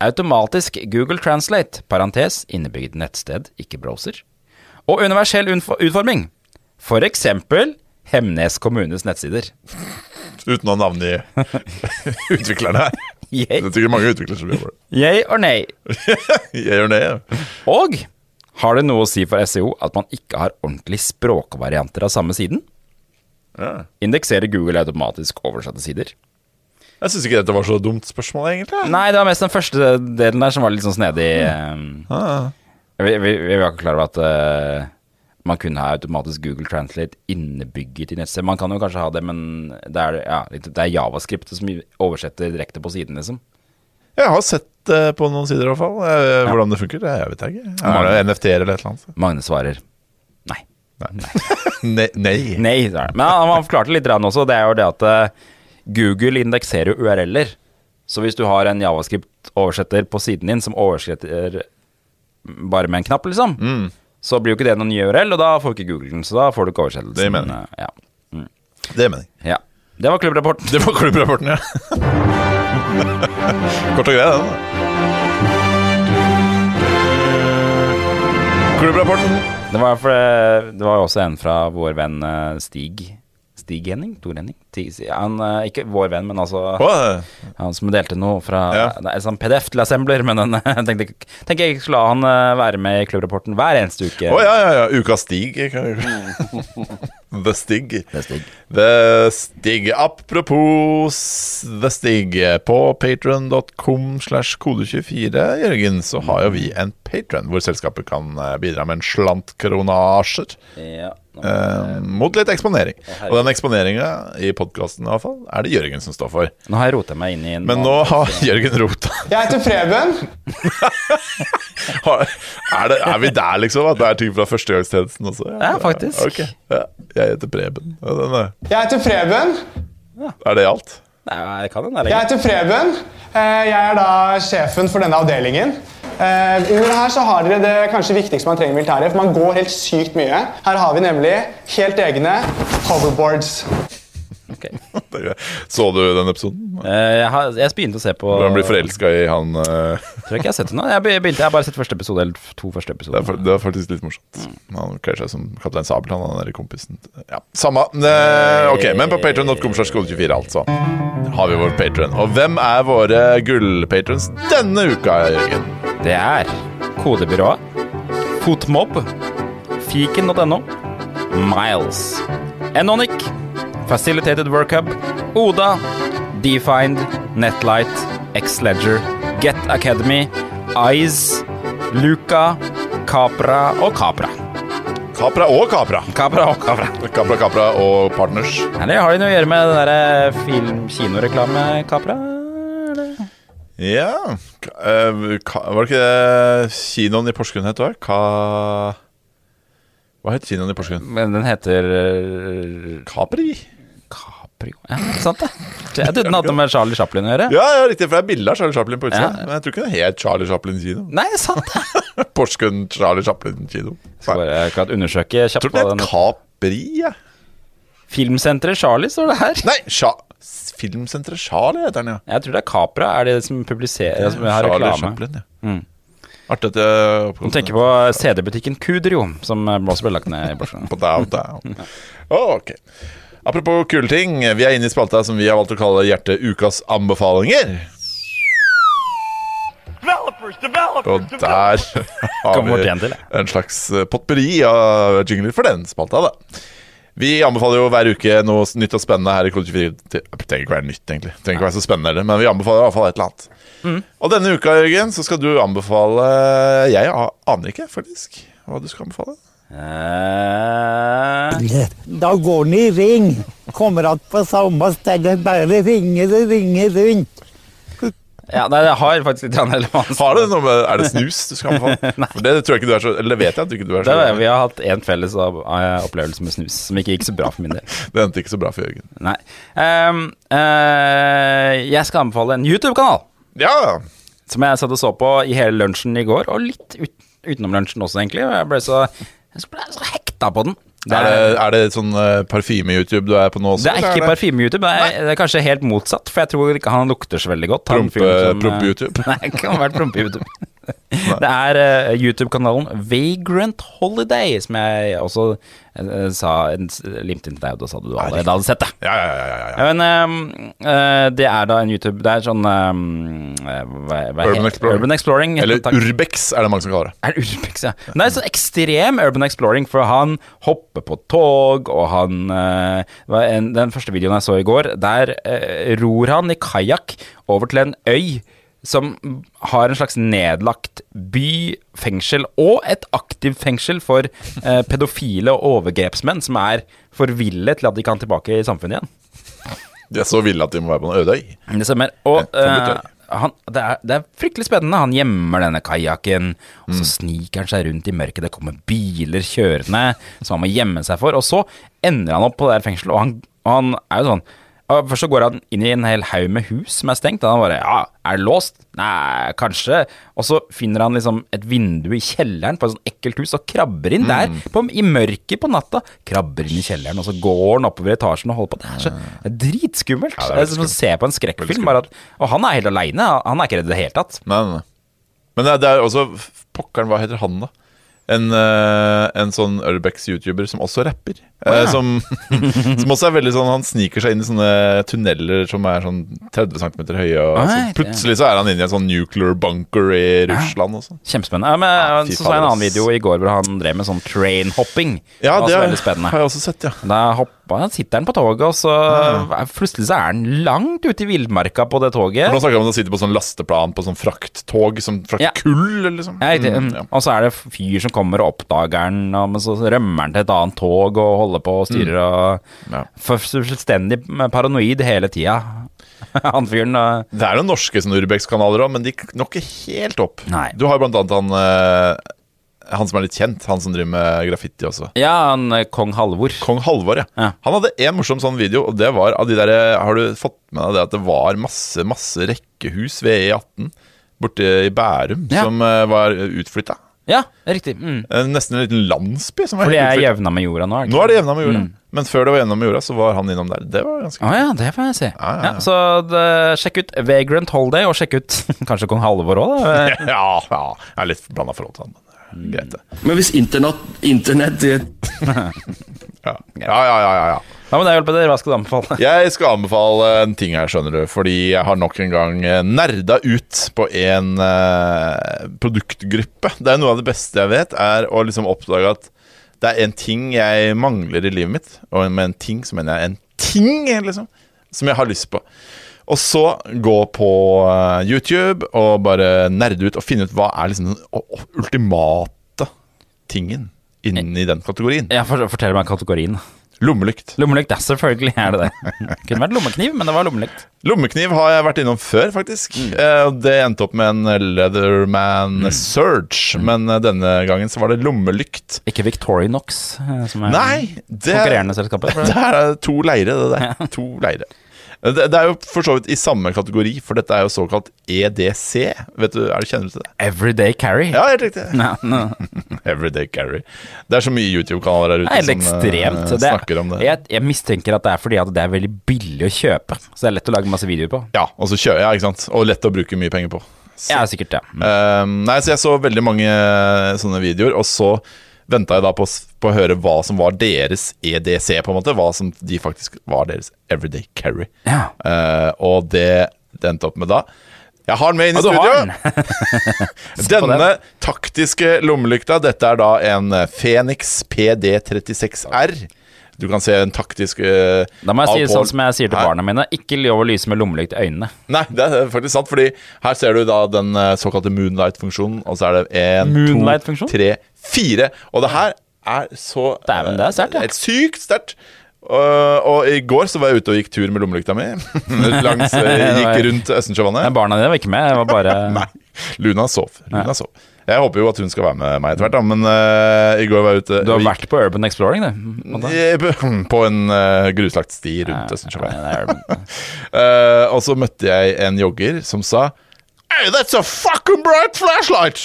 Automatisk Google Translate, parentes, innebygget nettsted, ikke browser. Og universell utforming. For eksempel Hemnes kommunes nettsider. Uten å navngi utviklerne her. Det er sikkert mange utviklere som jobber det. Yay or nay? Jeg or nay, ja. Og har det noe å si for SEO at man ikke har ordentlige språkvarianter av samme siden? Ja. Indekserer Google automatisk oversatte sider? Jeg syns ikke dette var så dumt spørsmål, egentlig. Nei, det var mest den første delen der som var litt sånn snedig. Ah. Vi, vi, vi var ikke klar over at uh, man kunne ha automatisk Google Translate innebygget i nettsted. Man kan jo kanskje ha det, men det er, ja, det er javascriptet som oversetter direkte på siden, liksom. Jeg har sett det på noen sider, i hvert fall. Eh, Hvordan det funker, jeg vet jeg ikke. Er det NFT-er eller et eller annet? Magne svarer nei. Nei. Nei. Nei. Men han, forklarte litt også. Det er jo det at eh, Google indekserer URL-er. Så hvis du har en javascript-oversetter på siden din som oversetter bare med en knapp, liksom, så blir jo ikke det noen ny URL, og da får ikke Google den. Så da får du ikke oversettelsen. Det mener jeg. Ja. Mm. Det mener jeg. ja. Det var klubbrapporten. Det var klubbrapporten, ja. Kort og grei, den. Klubbrapporten. Det var, for, det- var også en fra vår venn eh, Stig. Stig Henning? Tor Henning? Han, eh, ikke vår venn, men altså Å, Han som delte noe fra Ja. Det er en sånn PDF til assembler, men han, tenkte, tenkte jeg skulle la han eh, være med i klubbrapporten hver eneste uke. Å, ja, ja, ja. Uka Stig. The Stig. Er Stig. The Stig. Apropos The Stig. På patron.com slash kode24, Jørgen, så har jo vi en patron hvor selskapet kan eh, bidra med en slant kronasjer. Ja. Eh, mot litt eksponering. Og den eksponeringa i podkasten i hvert fall, er det Jørgen som står for. Nå har jeg rota meg inn i en Men nå har Jørgen rota. Jeg heter Preben. Er, det, er vi der, liksom? At det er ting fra førstegangstjenesten også? Ja, faktisk. Okay. ja. Jeg heter Preben. Ja, den er. Jeg heter Preben. Er det alt? Nei, jeg Jeg heter Preben. Eh, Jeg er da sjefen for denne avdelingen. Eh, Under her så har dere det kanskje viktigste man trenger i militæret, for man går helt sykt mye. Her har vi nemlig helt egne hoverboards. Ok. Så du den episoden? Uh, jeg, har, jeg begynte å se på han blir forelska i han uh... Tror jeg ikke jeg har sett det nå. Jeg, begynte, jeg har bare sett første episode, eller to første er, episoder. Det, det er faktisk litt morsomt. Han kler seg som Kaptein Sabeltann, han der kompisen. Ja, Samme. Uh, ok, men på patron.com slags kode24, altså, har vi vår patron. Og hvem er våre gullpatrons denne uka, Jørgen? Det er Kodebyrået, Fotmobb, Fiken.no, Miles, Enonic, Facilitated Workup, Oda, Defined, Netlight, Xledger, Get Academy, Eyes, Luca, Capra og Capra. Capra og Capra. Capra og Capra. Capra, Capra og Partners. Eller har de noe å gjøre med den derre film-kinoreklame, Capra? eller? Ja ka, eh, Var det ikke det kinoen i Porsgrunn het òg? Ka... Hva het kinoen i Porsgrunn? Men den heter eh, Capri? Ja, sant det? Jeg trodde den hadde med Charlie Chaplin å gjøre. Ja, ja, riktig, for det er bilde av Charlie Chaplin på utsida. Ja. Men jeg tror ikke det het Charlie Chaplin kino. Nei, sant det! Porsgrunn Charlie Chaplin kino. Skal bare akkurat undersøke kjapt tror det er Capri, jeg. Filmsenteret Charlie står det her. Nei, Cha Filmsenteret Charlie heter den, ja. Jeg tror det er Capra er det som publiserer Som har Charlie reklame. Chaplin, ja. Mm. Artig at jeg Du tenker på CD-butikken Kudrio, som eh, også ble lagt ned i Porsgrunn. På down, down. ok. Apropos kule ting, vi er inne i spalta som vi har valgt å kalle Hjerte ukas anbefalinger. Og der har vi en slags potperi potpurri av jingler for den spalta, da. Vi anbefaler jo hver uke noe nytt og spennende her i Kode 24. til- Det trenger ikke være nytt, egentlig. Det trenger ikke være så spennende heller, men vi anbefaler i hvert fall et eller annet. Mm. Og denne uka, Jørgen, så skal du anbefale Jeg aner ikke, faktisk, hva du skal anbefale. Eh, Da går den i ring. kommer att på samme sted. bare ringer og ringer rundt. Ja, nei, det har faktisk litt relevans. Har det noe med, Er det snus du skal anbefale? For det tror jeg ikke du er så Eller det vet jeg at du ikke du er så Det er, vi har hatt én felles opplevelse med snus, som ikke gikk så bra for min del. Det endte ikke så bra for Jørgen. Nei. Um, uh, jeg skal anbefale en YouTube-kanal. Ja! Som jeg satt og så på i hele lunsjen i går, og litt ut, utenom lunsjen også, egentlig. Og jeg ble så, jeg ble så hekta på den. Er det, er det sånn uh, parfyme-YouTube du er på nå også? Det er ikke parfyme-YouTube, det, er- det er kanskje helt motsatt. For jeg tror ikke han lukter så veldig godt. Prompe- eh, prompe-YouTube? Nei, det kan være prompe-YouTube. Det er uh, YouTube-kanalen Vagrant Holiday, som jeg også uh, sa limte inn til deg, og da sa du allerede hadde sett det. Ja, ja, ja, ja, ja. Men eh, det er da en YouTube Det er sånn eh, hva, hva Urban Exploring. Urban Exploring. Eller takk. Urbex, er det mange som kaller det. Er Urbex, ja. Men det er sånn ekstrem urban exploring, for han hopper på tog, og han en, Den første videoen jeg så i går, der ror han i kajakk over til en øy som har en slags nedlagt by, fengsel og et aktivt fengsel for eh, pedofile og overgrepsmenn som er for ville til at de kan tilbake i samfunnet igjen. De er så ville at de må være på en øde øy. Det stemmer. Og Eh, han, det, er, det er fryktelig spennende. Han gjemmer denne kajakken, og Mm. så sniker han seg rundt i mørket. Det kommer biler kjørende som han må gjemme seg for. Og så ender han opp på det fengselet, og han, og han er jo sånn Først så går han inn i en hel haug med hus som er stengt. Og han bare Ja, er det låst? Nei, kanskje. Og så finner han liksom et vindu i kjelleren på et sånt ekkelt hus, og krabber inn der, på, i mørket på natta. Krabber inn i kjelleren, og så går han oppover etasjen og holder på. Det er så det er dritskummelt. Ja, det er det er som å se på en skrekkfilm. At, og han er helt aleine. Han er ikke redd i det hele tatt. Nei, nei, nei. Men det er også Pokkeren, hva heter han, da? En, eh, en sånn Urbex-YouTuber som også rapper. Eh, som, som også er veldig sånn Han sniker seg inn i sånne tunneler som er sånn 30 cm høye. Og, Oi, så plutselig så er han inne i en sånn nuclear bunker i Russland også. Kjempespennende. Ja, men, Ja, fy så så jeg en annen video i går hvor han drev med sånn train-hopping. Ja, det, det har veldig spennende. jeg også sett, ja. Da hoppa, sitter han på toget, og så plutselig så er han langt ute i villmarka på det toget. For nå snakker vi om å han sitter på sånn lasteplan på sånn frakttog som frakter Ja. kull, liksom. Ja, riktig. Mm, ja. Og så er det fyr som kommer og oppdager han, og men så rømmer han til et annet tog og holder på og styrer og Mm. Ja. for Fullstendig paranoid hele tida, han fyren. uh... Det er noen norske Urbex-kanaler òg, men de når ikke helt opp. Nei. Du har blant annet han eh, Han som er litt kjent, han som driver med graffiti også. Ja, han eh, kong Halvor. Kong Halvor, ja. Ja. Han hadde en morsom sånn video, og det var av de der Har du fått med deg det at det var masse, masse rekkehus ved E18 borte i Bærum Ja. som eh, var utflytta? Ja, riktig. Mm. Nesten en liten landsby som var Fordi jeg er jevna med jorda nå? Nå er det jevna med jorda. Mm. Men før det var jevna med jorda, så var han innom der. Det var ganske ah, ja, det får jeg se. Ja, ja, ja. så det, sjekk ut Vagrant Holiday, og sjekk ut kanskje kong Halvor òg, da. Ja, ja. Jeg er litt blanda forhold til han, greit, det. Men hvis internett, internett det, Ja, ja, ja. ja, ja. Hva med deg, Hjelpeder? Hva skal du anbefale? Jeg skal anbefale en ting her, skjønner du. Fordi jeg har nok en gang eh, nerda ut på en uh, produktgruppe. Det er noe av det beste jeg vet, er å liksom oppdage at det er en ting jeg mangler i livet mitt. Og med en ting så mener jeg en ting, liksom. Som jeg har lyst på. Og så gå på eh, YouTube og bare nerde ut og finne ut hva er liksom den ultimate tingen inni den kategorien. Ja, Fortell meg kategorien. Lommelykt. Lommelykt, ja, selvfølgelig er det det. Kunne vært lommekniv, men det var lommelykt. Lommekniv har jeg vært innom før, faktisk. Mm. det endte opp med en Leatherman Surge. Men eh, denne gangen så var det lommelykt. Ikke Victorinox, eh, som er Nei! Det, konkurrerende selskapet. det det. er to leire, det der. To leire. Det, det er jo for så vidt i samme kategori, for dette er jo såkalt EDC. Vet du, er du Kjenner du til det? Everyday Carry. Ja, helt riktig. No, no. Everyday Carry. Det er så mye YouTube-kanaler der ute Nei, som eh, ekstremt. Det, snakker om det. Jeg, jeg mistenker at det er fordi at det er veldig billig å kjøpe. Så det er lett å lage masse videoer på. Ja, og så kjører jeg, ikke sant. Og lett å bruke mye penger på. Så- Ja, sikkert det. Mm. Uh, nei, så jeg så veldig mange sånne videoer, og så venta jeg da på, på å høre hva som var deres EDC, på en måte. Hva som de faktisk var deres everyday carry. Ja. Uh, og det det endte opp med da Jeg har den med inn i har studio! den. Denne taktiske lommelykta, dette er da en Phoenix PD36R. Du kan se en taktisk uh, Da må jeg si det sånn som jeg sier til Her- barna mine. Ikke lov å lyse med lommelykt i øynene. Nei, det er faktisk sant, fordi her ser du da den eh, såkalte moonlight-funksjonen, og så er det Moonlight-funksjon? to, tre, fire. Og det her er så Dæven, det er sterkt, ja. eh, sykt sterkt. Og, og i går så var jeg ute og gikk tur med lommelykta mi. Langs, gikk rundt Østensjøvannet. Men barna dine var ikke med, det var bare Nei, Luna sov. Luna sov. Jeg håper jo at hun skal være med meg etter hvert, da, men uh, i går var jeg ute Du har vært på Urban Exploring, du. På en uh, gruslagt sti rundt Østensjøvannet. Ja. Eh, og så møtte jeg en jogger som sa Hey, that's a fucking bright flashlight!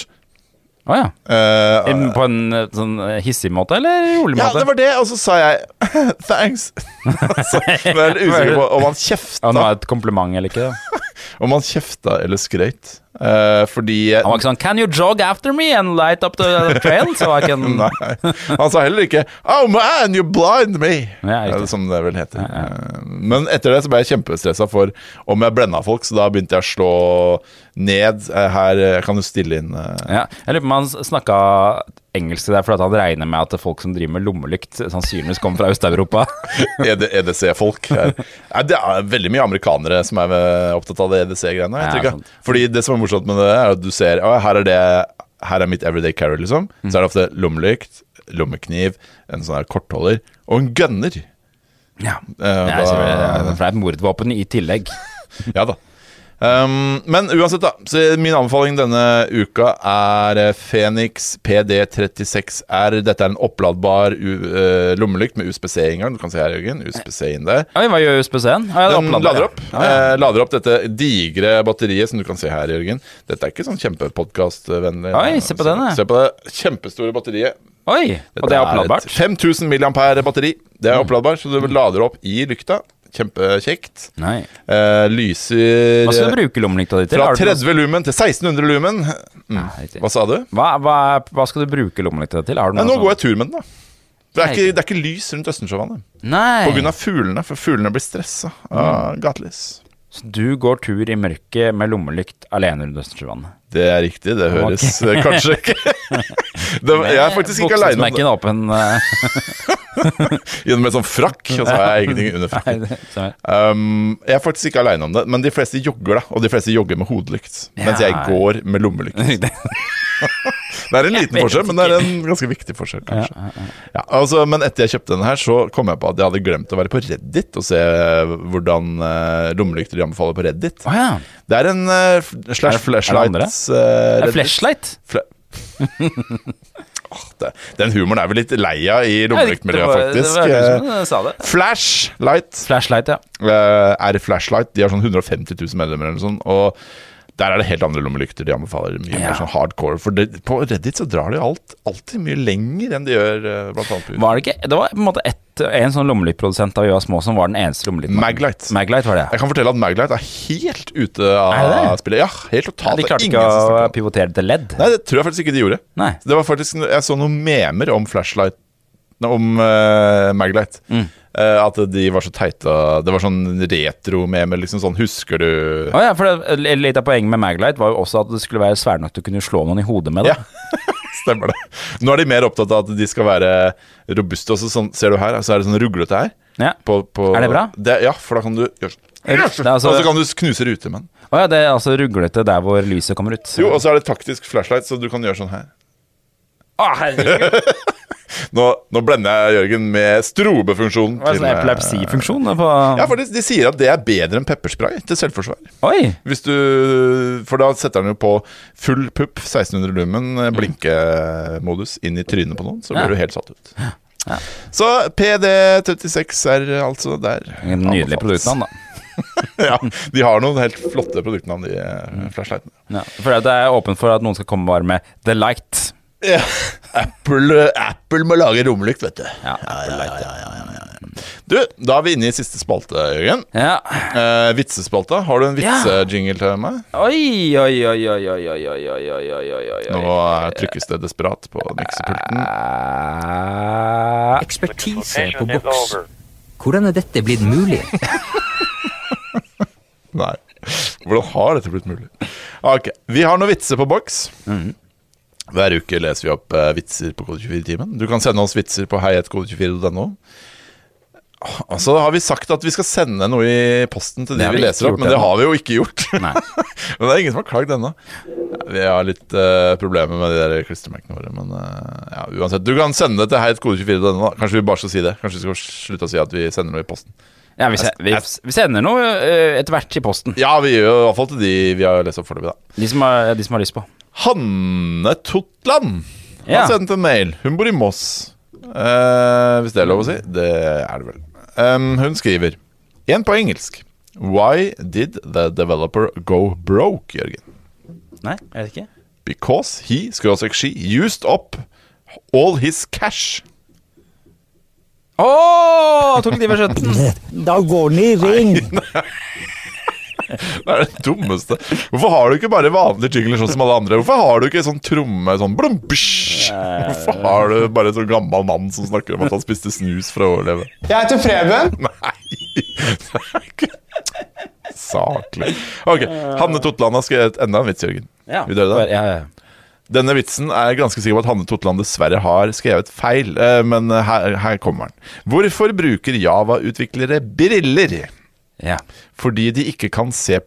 Å ja. Uh, På en sånn hissig måte, eller rolig ja, det var det, og så sa jeg thanks. så jeg er usikker på om han kjefta, Ja, nå er et kompliment eller ikke? Om han kjefta eller skrøyt. Uh, fordi Han var ikke sånn Can you jog after me and light up the trail? Så I can Nei. Han sa heller ikke Oh man, you blind me! Ja. Eh, som det vel heter. Eh, Men etter det så ble jeg kjempestressa for om jeg blenda folk, så da begynte jeg å slå ned. Eh, Her eh, kan du stille inn uh... Ja, jeg lurer på om han snakka engelsk der fordi at han regner med at folk som driver med lommelykt, sannsynligvis kommer fra Øst-Europa. EDC-folk. Nei, Det er veldig mye amerikanere som er eh, opptatt av det EDC-greiene. Ja, sant. Fordi det som er morsomt med det, er at du ser Å, her er det Her er mitt everyday carry, liksom. Mm. Så er det ofte lommelykt, lommekniv, en sånn her kortholder og en gunner. Ja, Uh, det er et mordvåpen i tillegg. Ja da. Um, men uansett, da. Så min anbefaling denne uka er eh, Phoenix PD36R. Dette er en oppladbar u eh, lommelykt med USBC-inngang. Du kan se her, Jørgen. USBC inn der. Oi, hva gjør USBC-en? Ah, ja, Den lader opp, Ah, ja. eh, lader opp dette digre batteriet som du kan se her, Jørgen. Dette er ikke sånn kjempepodkastvennlig. Oi, se på den. Se på det kjempestore batteriet. Oi, og det er oppladbart? et 5000 milliampere batteri. Det er oppladbart, så du lader opp i lykta. Kjempekjekt. Nei. Eh, lyser Hva skal du bruke lommelykta di til? fra du noe- 30 lumen til 1600 lumen. Mm. Hva sa du? Hva, hva, hva skal du bruke lommelykta di til? Nei, nå går sånn- jeg tur med den, da. Det er ikke, det er ikke lys rundt Østensjøvannet. Av fuglene, for fuglene blir stressa av gatelys. Så du går tur i mørket med lommelykt alene rundt Østersjøvannet? Det er riktig, det høres Ok. eh, kanskje ikke Jeg er faktisk ikke aleine om det. Buksesmekken åpen. eh, Gjennom en sånn frakk, og så har jeg ingenting under frakken. Um, jeg er faktisk ikke aleine om det, men de fleste jogger, da. Og de fleste jogger med hodelykt. Mens jeg går med lommelykt. Det er en liten forskjell, men det er en ganske viktig forskjell, kanskje. Ja, altså, men etter jeg kjøpte den her, så kom jeg på at jeg hadde glemt å være på Reddit og se hvordan uh, lommelykter de anbefaler på Reddit. Det er en uh, slash flashlight andre? uh, Er flashlight? Fla oh, det, den humoren er vi litt lei av i Det lommelyktmiljøet, var- det faktisk. var Eh, sa det. Flashlight Flashlight, ja. Uh, er Flashlight. De har sånn 150 000 medlemmer eller sånn. Og der er det helt andre lommelykter de anbefaler. Mye Ja. mer sånn hardcore. For det, på Reddit så drar de alt, alltid mye lenger enn de gjør eh, blant annet på Var det ikke Det var på en måte et, en sånn lommelyktprodusent da vi var små som var den eneste lommelyktmannen. Maglite. Maglite var det, Jeg kan fortelle at Maglite er helt ute av spillet. Ja, helt ja. totalt. De er klarte ikke å pivotere til LED. Nei, det tror jeg faktisk ikke de gjorde. Nei. Det var faktisk, Jeg så noen memer om Flashlight Om uh, Maglite. Mm. Eh, at de var så teite. Det var sånn retro-memer. Liksom sånn Husker du Å ja, for det, Litt av poenget med Maglite var jo også at det skulle være svært nok til å kunne slå noen i hodet med det. Ja, stemmer det. Nå er de mer opptatt av at de skal være robuste. Også sånn, ser du her, så er det sånn ruglete her. Ja. På, på, Er det bra? ja, for da kan du gjøre sånn. Altså- Og så kan du knuse ruter med den. Å ja, det er altså ruglete der hvor lyset kommer ut. Jo, og så er det taktisk flashlight, så du kan gjøre sånn her. Å, herregud! Nå, nå blender jeg Jørgen med strobefunksjonen. Hva er sånn epilepsifunksjon? Ja, for De sier at det er bedre enn pepperspray til selvforsvar. Oi! Hvis du, For da setter den jo på full pupp, 1600 lumen, eh, blinkemodus, inn i trynet på noen, så Ja. blir du helt satt ut. Så PD36 er altså der. En Nydelig produktnavn, da. ja, de har noen helt flotte produktnavn, de eh, flashlightene. Ja, for det er åpent for at noen skal komme bare med The Light. Ja. Apple, Apple må lage romlykt, vet du. Ja, Apple Light, Du, da er vi inne i siste spalte, Jørgen. ja. Eh, vitsespalta. Har du en Ja. vitsejingle til meg? Oi, oi, oi, oi, oi, oi, oi, oi, oi, oi, oi, oi, Nå eh, trykkes det desperat på miksepulten. Eh, Ekspertise på boks. Hvordan er dette blitt mulig? Nei. Hvordan har dette blitt mulig? Ok, Vi har noen vitser på boks. Hver uke leser vi opp eh, vitser på Kode24-timen. Du kan sende oss vitser på heiettkode24.no. Og så har vi sagt at vi skal sende noe i posten til Det de har vi vi leser ikke opp, gjort men det ennå. har vi jo ikke gjort. Nei. men det er ingen som har klagd ennå. Vi har litt eh, problemer med de der klistremerkene våre, men eh, ja, uansett. Du kan sende det til heitkode24.no. da. Kanskje vi bare skal si det. Kanskje vi skal slutte å si at vi sender noe i posten. Ja, vi, se, vi, vi sender noe eh, etter hvert i posten. Ja, vi gjør jo i hvert fall til de vi har lest opp foreløpig, da. De som, har, de som har lyst på. Hanne Totland Ja. har sendt en mail. Hun bor i Moss. Eh, hvis det er lov å si. Det er det vel. Um, hun skriver En på engelsk. Why did the developer go broke, Jørgen? Nei, jeg vet ikke. Because he, skråstrek she, used up all his cash. Å, tok de ved skjøtten. Da går den i ring. Det er det dummeste. Hvorfor har du ikke bare vanlige jingler sånn som alle andre? Hvorfor har du ikke sånn tromme sånn blum? Hvorfor har du bare en sånn gammel mann som snakker om at han spiste snus for å overleve? Jeg heter Preben. Nei, det er ikke saklig. Ok, Hanne Totland har skrevet enda en vits, Jørgen. Ja. Vil dere det? Ja, ja. Denne vitsen er jeg ganske sikker på at Hanne Totland dessverre har skrevet feil, eh, men her, her kommer den. Hvorfor bruker Java-utviklere briller? Ja. Fordi de ikke kan C++.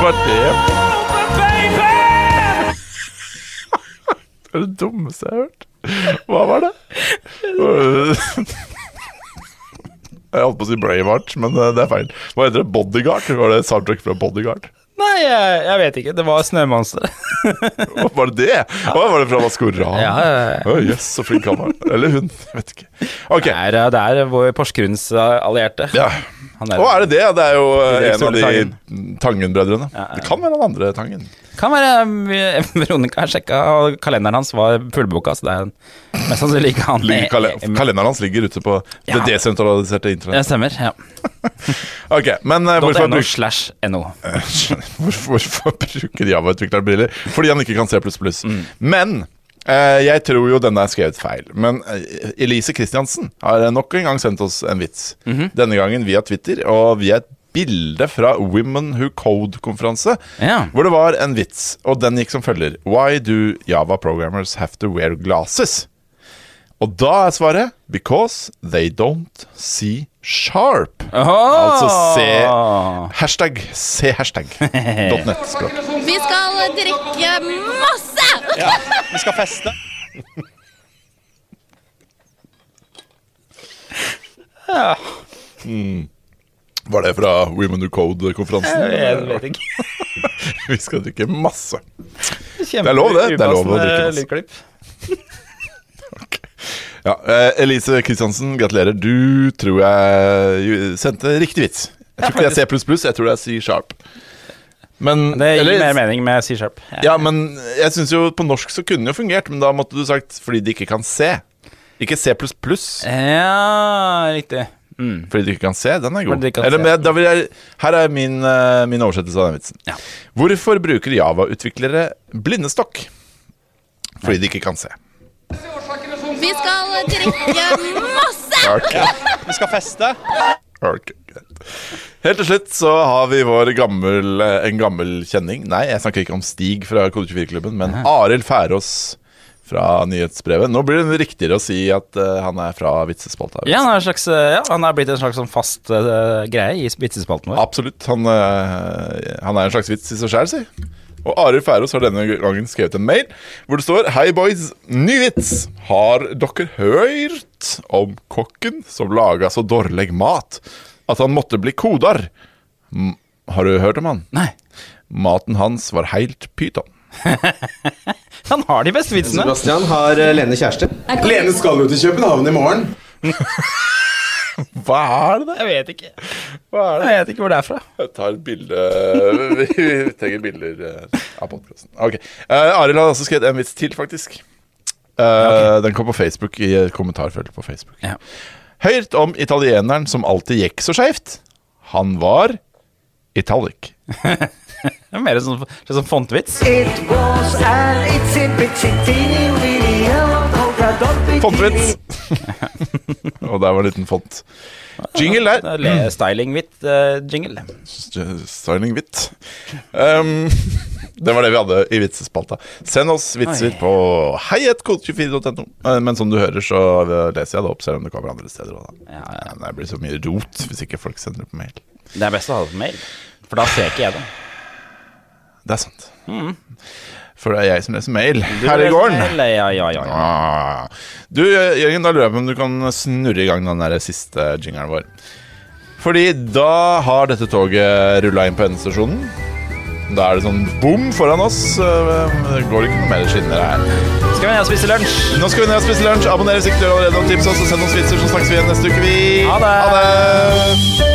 Hva er det? Det er det dummeste jeg har hørt. Hva var det? Jeg holdt på å si Braveheart, men eh, det er feil. Hva heter det? Bodyguard? Var det soundtrack fra Bodyguard? Nei, jeg, jeg vet ikke. Det var Snømonster. Hva Var det det? Hva var det fra Maskorama? Ja, ja, ja. Å, Jøss, så flink han var. Eller hun. Jeg vet ikke. Okay. Det er, det er vår Porsgrunns allierte. Ja. Han Å, er det det? Det er jo eh, Det er en av de Tangen. Tangen-brødrene. Ja, ja. Det kan være den andre Tangen. Kan være vi- Veronica har sjekka, og kalenderen hans var fullboka, så det er mest sannsynlig ikke han. Kalenderen hans ligger ute på Ja. det desentraliserte Det stemmer. ja. Ok, men uh, hvorfor, .no slash no. hvorfor, hvorfor bruker Java-utvikleren briller? Fordi han ikke kan se pluss Mm. Men uh, jeg tror jo denne er skrevet feil. Men eh, Elise Kristiansen har nok en gang sendt oss en vits. Mhm. Denne gangen via Twitter og vi et bilde fra Women Who Code-konferanse. Ja. Hvor det var en vits, og den gikk som følger Why do Java programmers have to wear glasses? Og da er svaret Because they don't see sharp. Altså se Hashtag se hashtag. .net språk. Vi skal drikke masse! Vi skal feste. Var det fra Women Who Code-konferansen? Jeg vet ikke. Vi skal drikke masse. Kjempe- er lov det. Det er lov å drikke masse. okay. Ja, eh, Elise Kristiansen, gratulerer. Du tror jeg sendte riktig vits. Jeg tror ikke det er C++, jeg tror det er C-sharp. Men Det gir eller- mer mening med C-sharp. Ja, men jeg syns jo på norsk så kunne det jo fungert, men da måtte du sagt fordi de ikke kan se. Ikke C++. Ja, riktig. Mm. Fordi de ikke kan se, den er god. Eller, men da vil jeg, her er min, uh, min oversettelse av den vitsen. Ja. Hvorfor bruker Java-utviklere blindestokk? Fordi de ikke kan se. Vi skal drikke masse! Vi skal feste. Helt til slutt så har vi vår gammel, eh, en gammel kjenning. Nei, jeg snakker ikke om Stig fra Kode24-klubben, men Arild Færås fra nyhetsbrevet. Nå blir det riktigere å si at uh, han er fra vitsespalta. Ja, han er, en slags, eh, ja, han er blitt en slags sånn fast uh, greie i vitsespalten vår. Absolutt. Han, uh, han er en slags vits i seg sjæl, si. Og Arild Færås har denne gangen skrevet en mail hvor det står Hei, boys. Ny vits. Har dere hørt om kokken som laga så dårlig mat at han måtte bli kodar? M har du hørt om han? Nei. Maten hans var heilt pyton. Han har de beste vitsene. Sebastian har eh, Lene kjæreste. Lene skal jo til København i morgen. Hva er det? Jeg vet ikke. Hva er det? Jeg vet ikke hvor det er fra. Jeg tar et bilde Vi trenger bilder eh, av podkasten. Ok. Eh, Arild har også skrevet en vits til, faktisk. Eh, Den kom på Facebook i et kommentarfelt på Facebook. Ja. Hørt om italieneren som alltid gikk så skeivt. Han var italic. Det er mer sånn, sånn fontvits. Fontvits! Og der var en liten font. Jingle der. Er Styling-hvitt-jingle. Styling hvitt. Um, Det var det vi hadde i vitsespalta. Send oss vitser Oi. på heiet24.no. Eh, Men som du hører, så leser jeg det opp, selv om det kommer andre steder. Da. Ja, Det blir så mye rot hvis ikke folk sender det på mail. Det er best å ha det på mail, for da ser ikke jeg det. Det er sant. Mm. For det er jeg som leser mail Du her i gården. mail, Ja, ja, ja. ja. Ah. Du, Jørgen, da lurer jeg på om du kan snurre i gang den der siste jingeren vår. Fordi da har dette toget rulla inn på endestasjonen. Da er det sånn bom foran oss. Eh, Det går ikke noe mer skinner her. Skal vi ned og spise lunsj? Nå skal vi ned og spise lunsj. Abonner hvis ikke du allerede, og tips oss og send oss vitser, så snakkes vi igjen neste uke. Vi. Ha det. Ha det.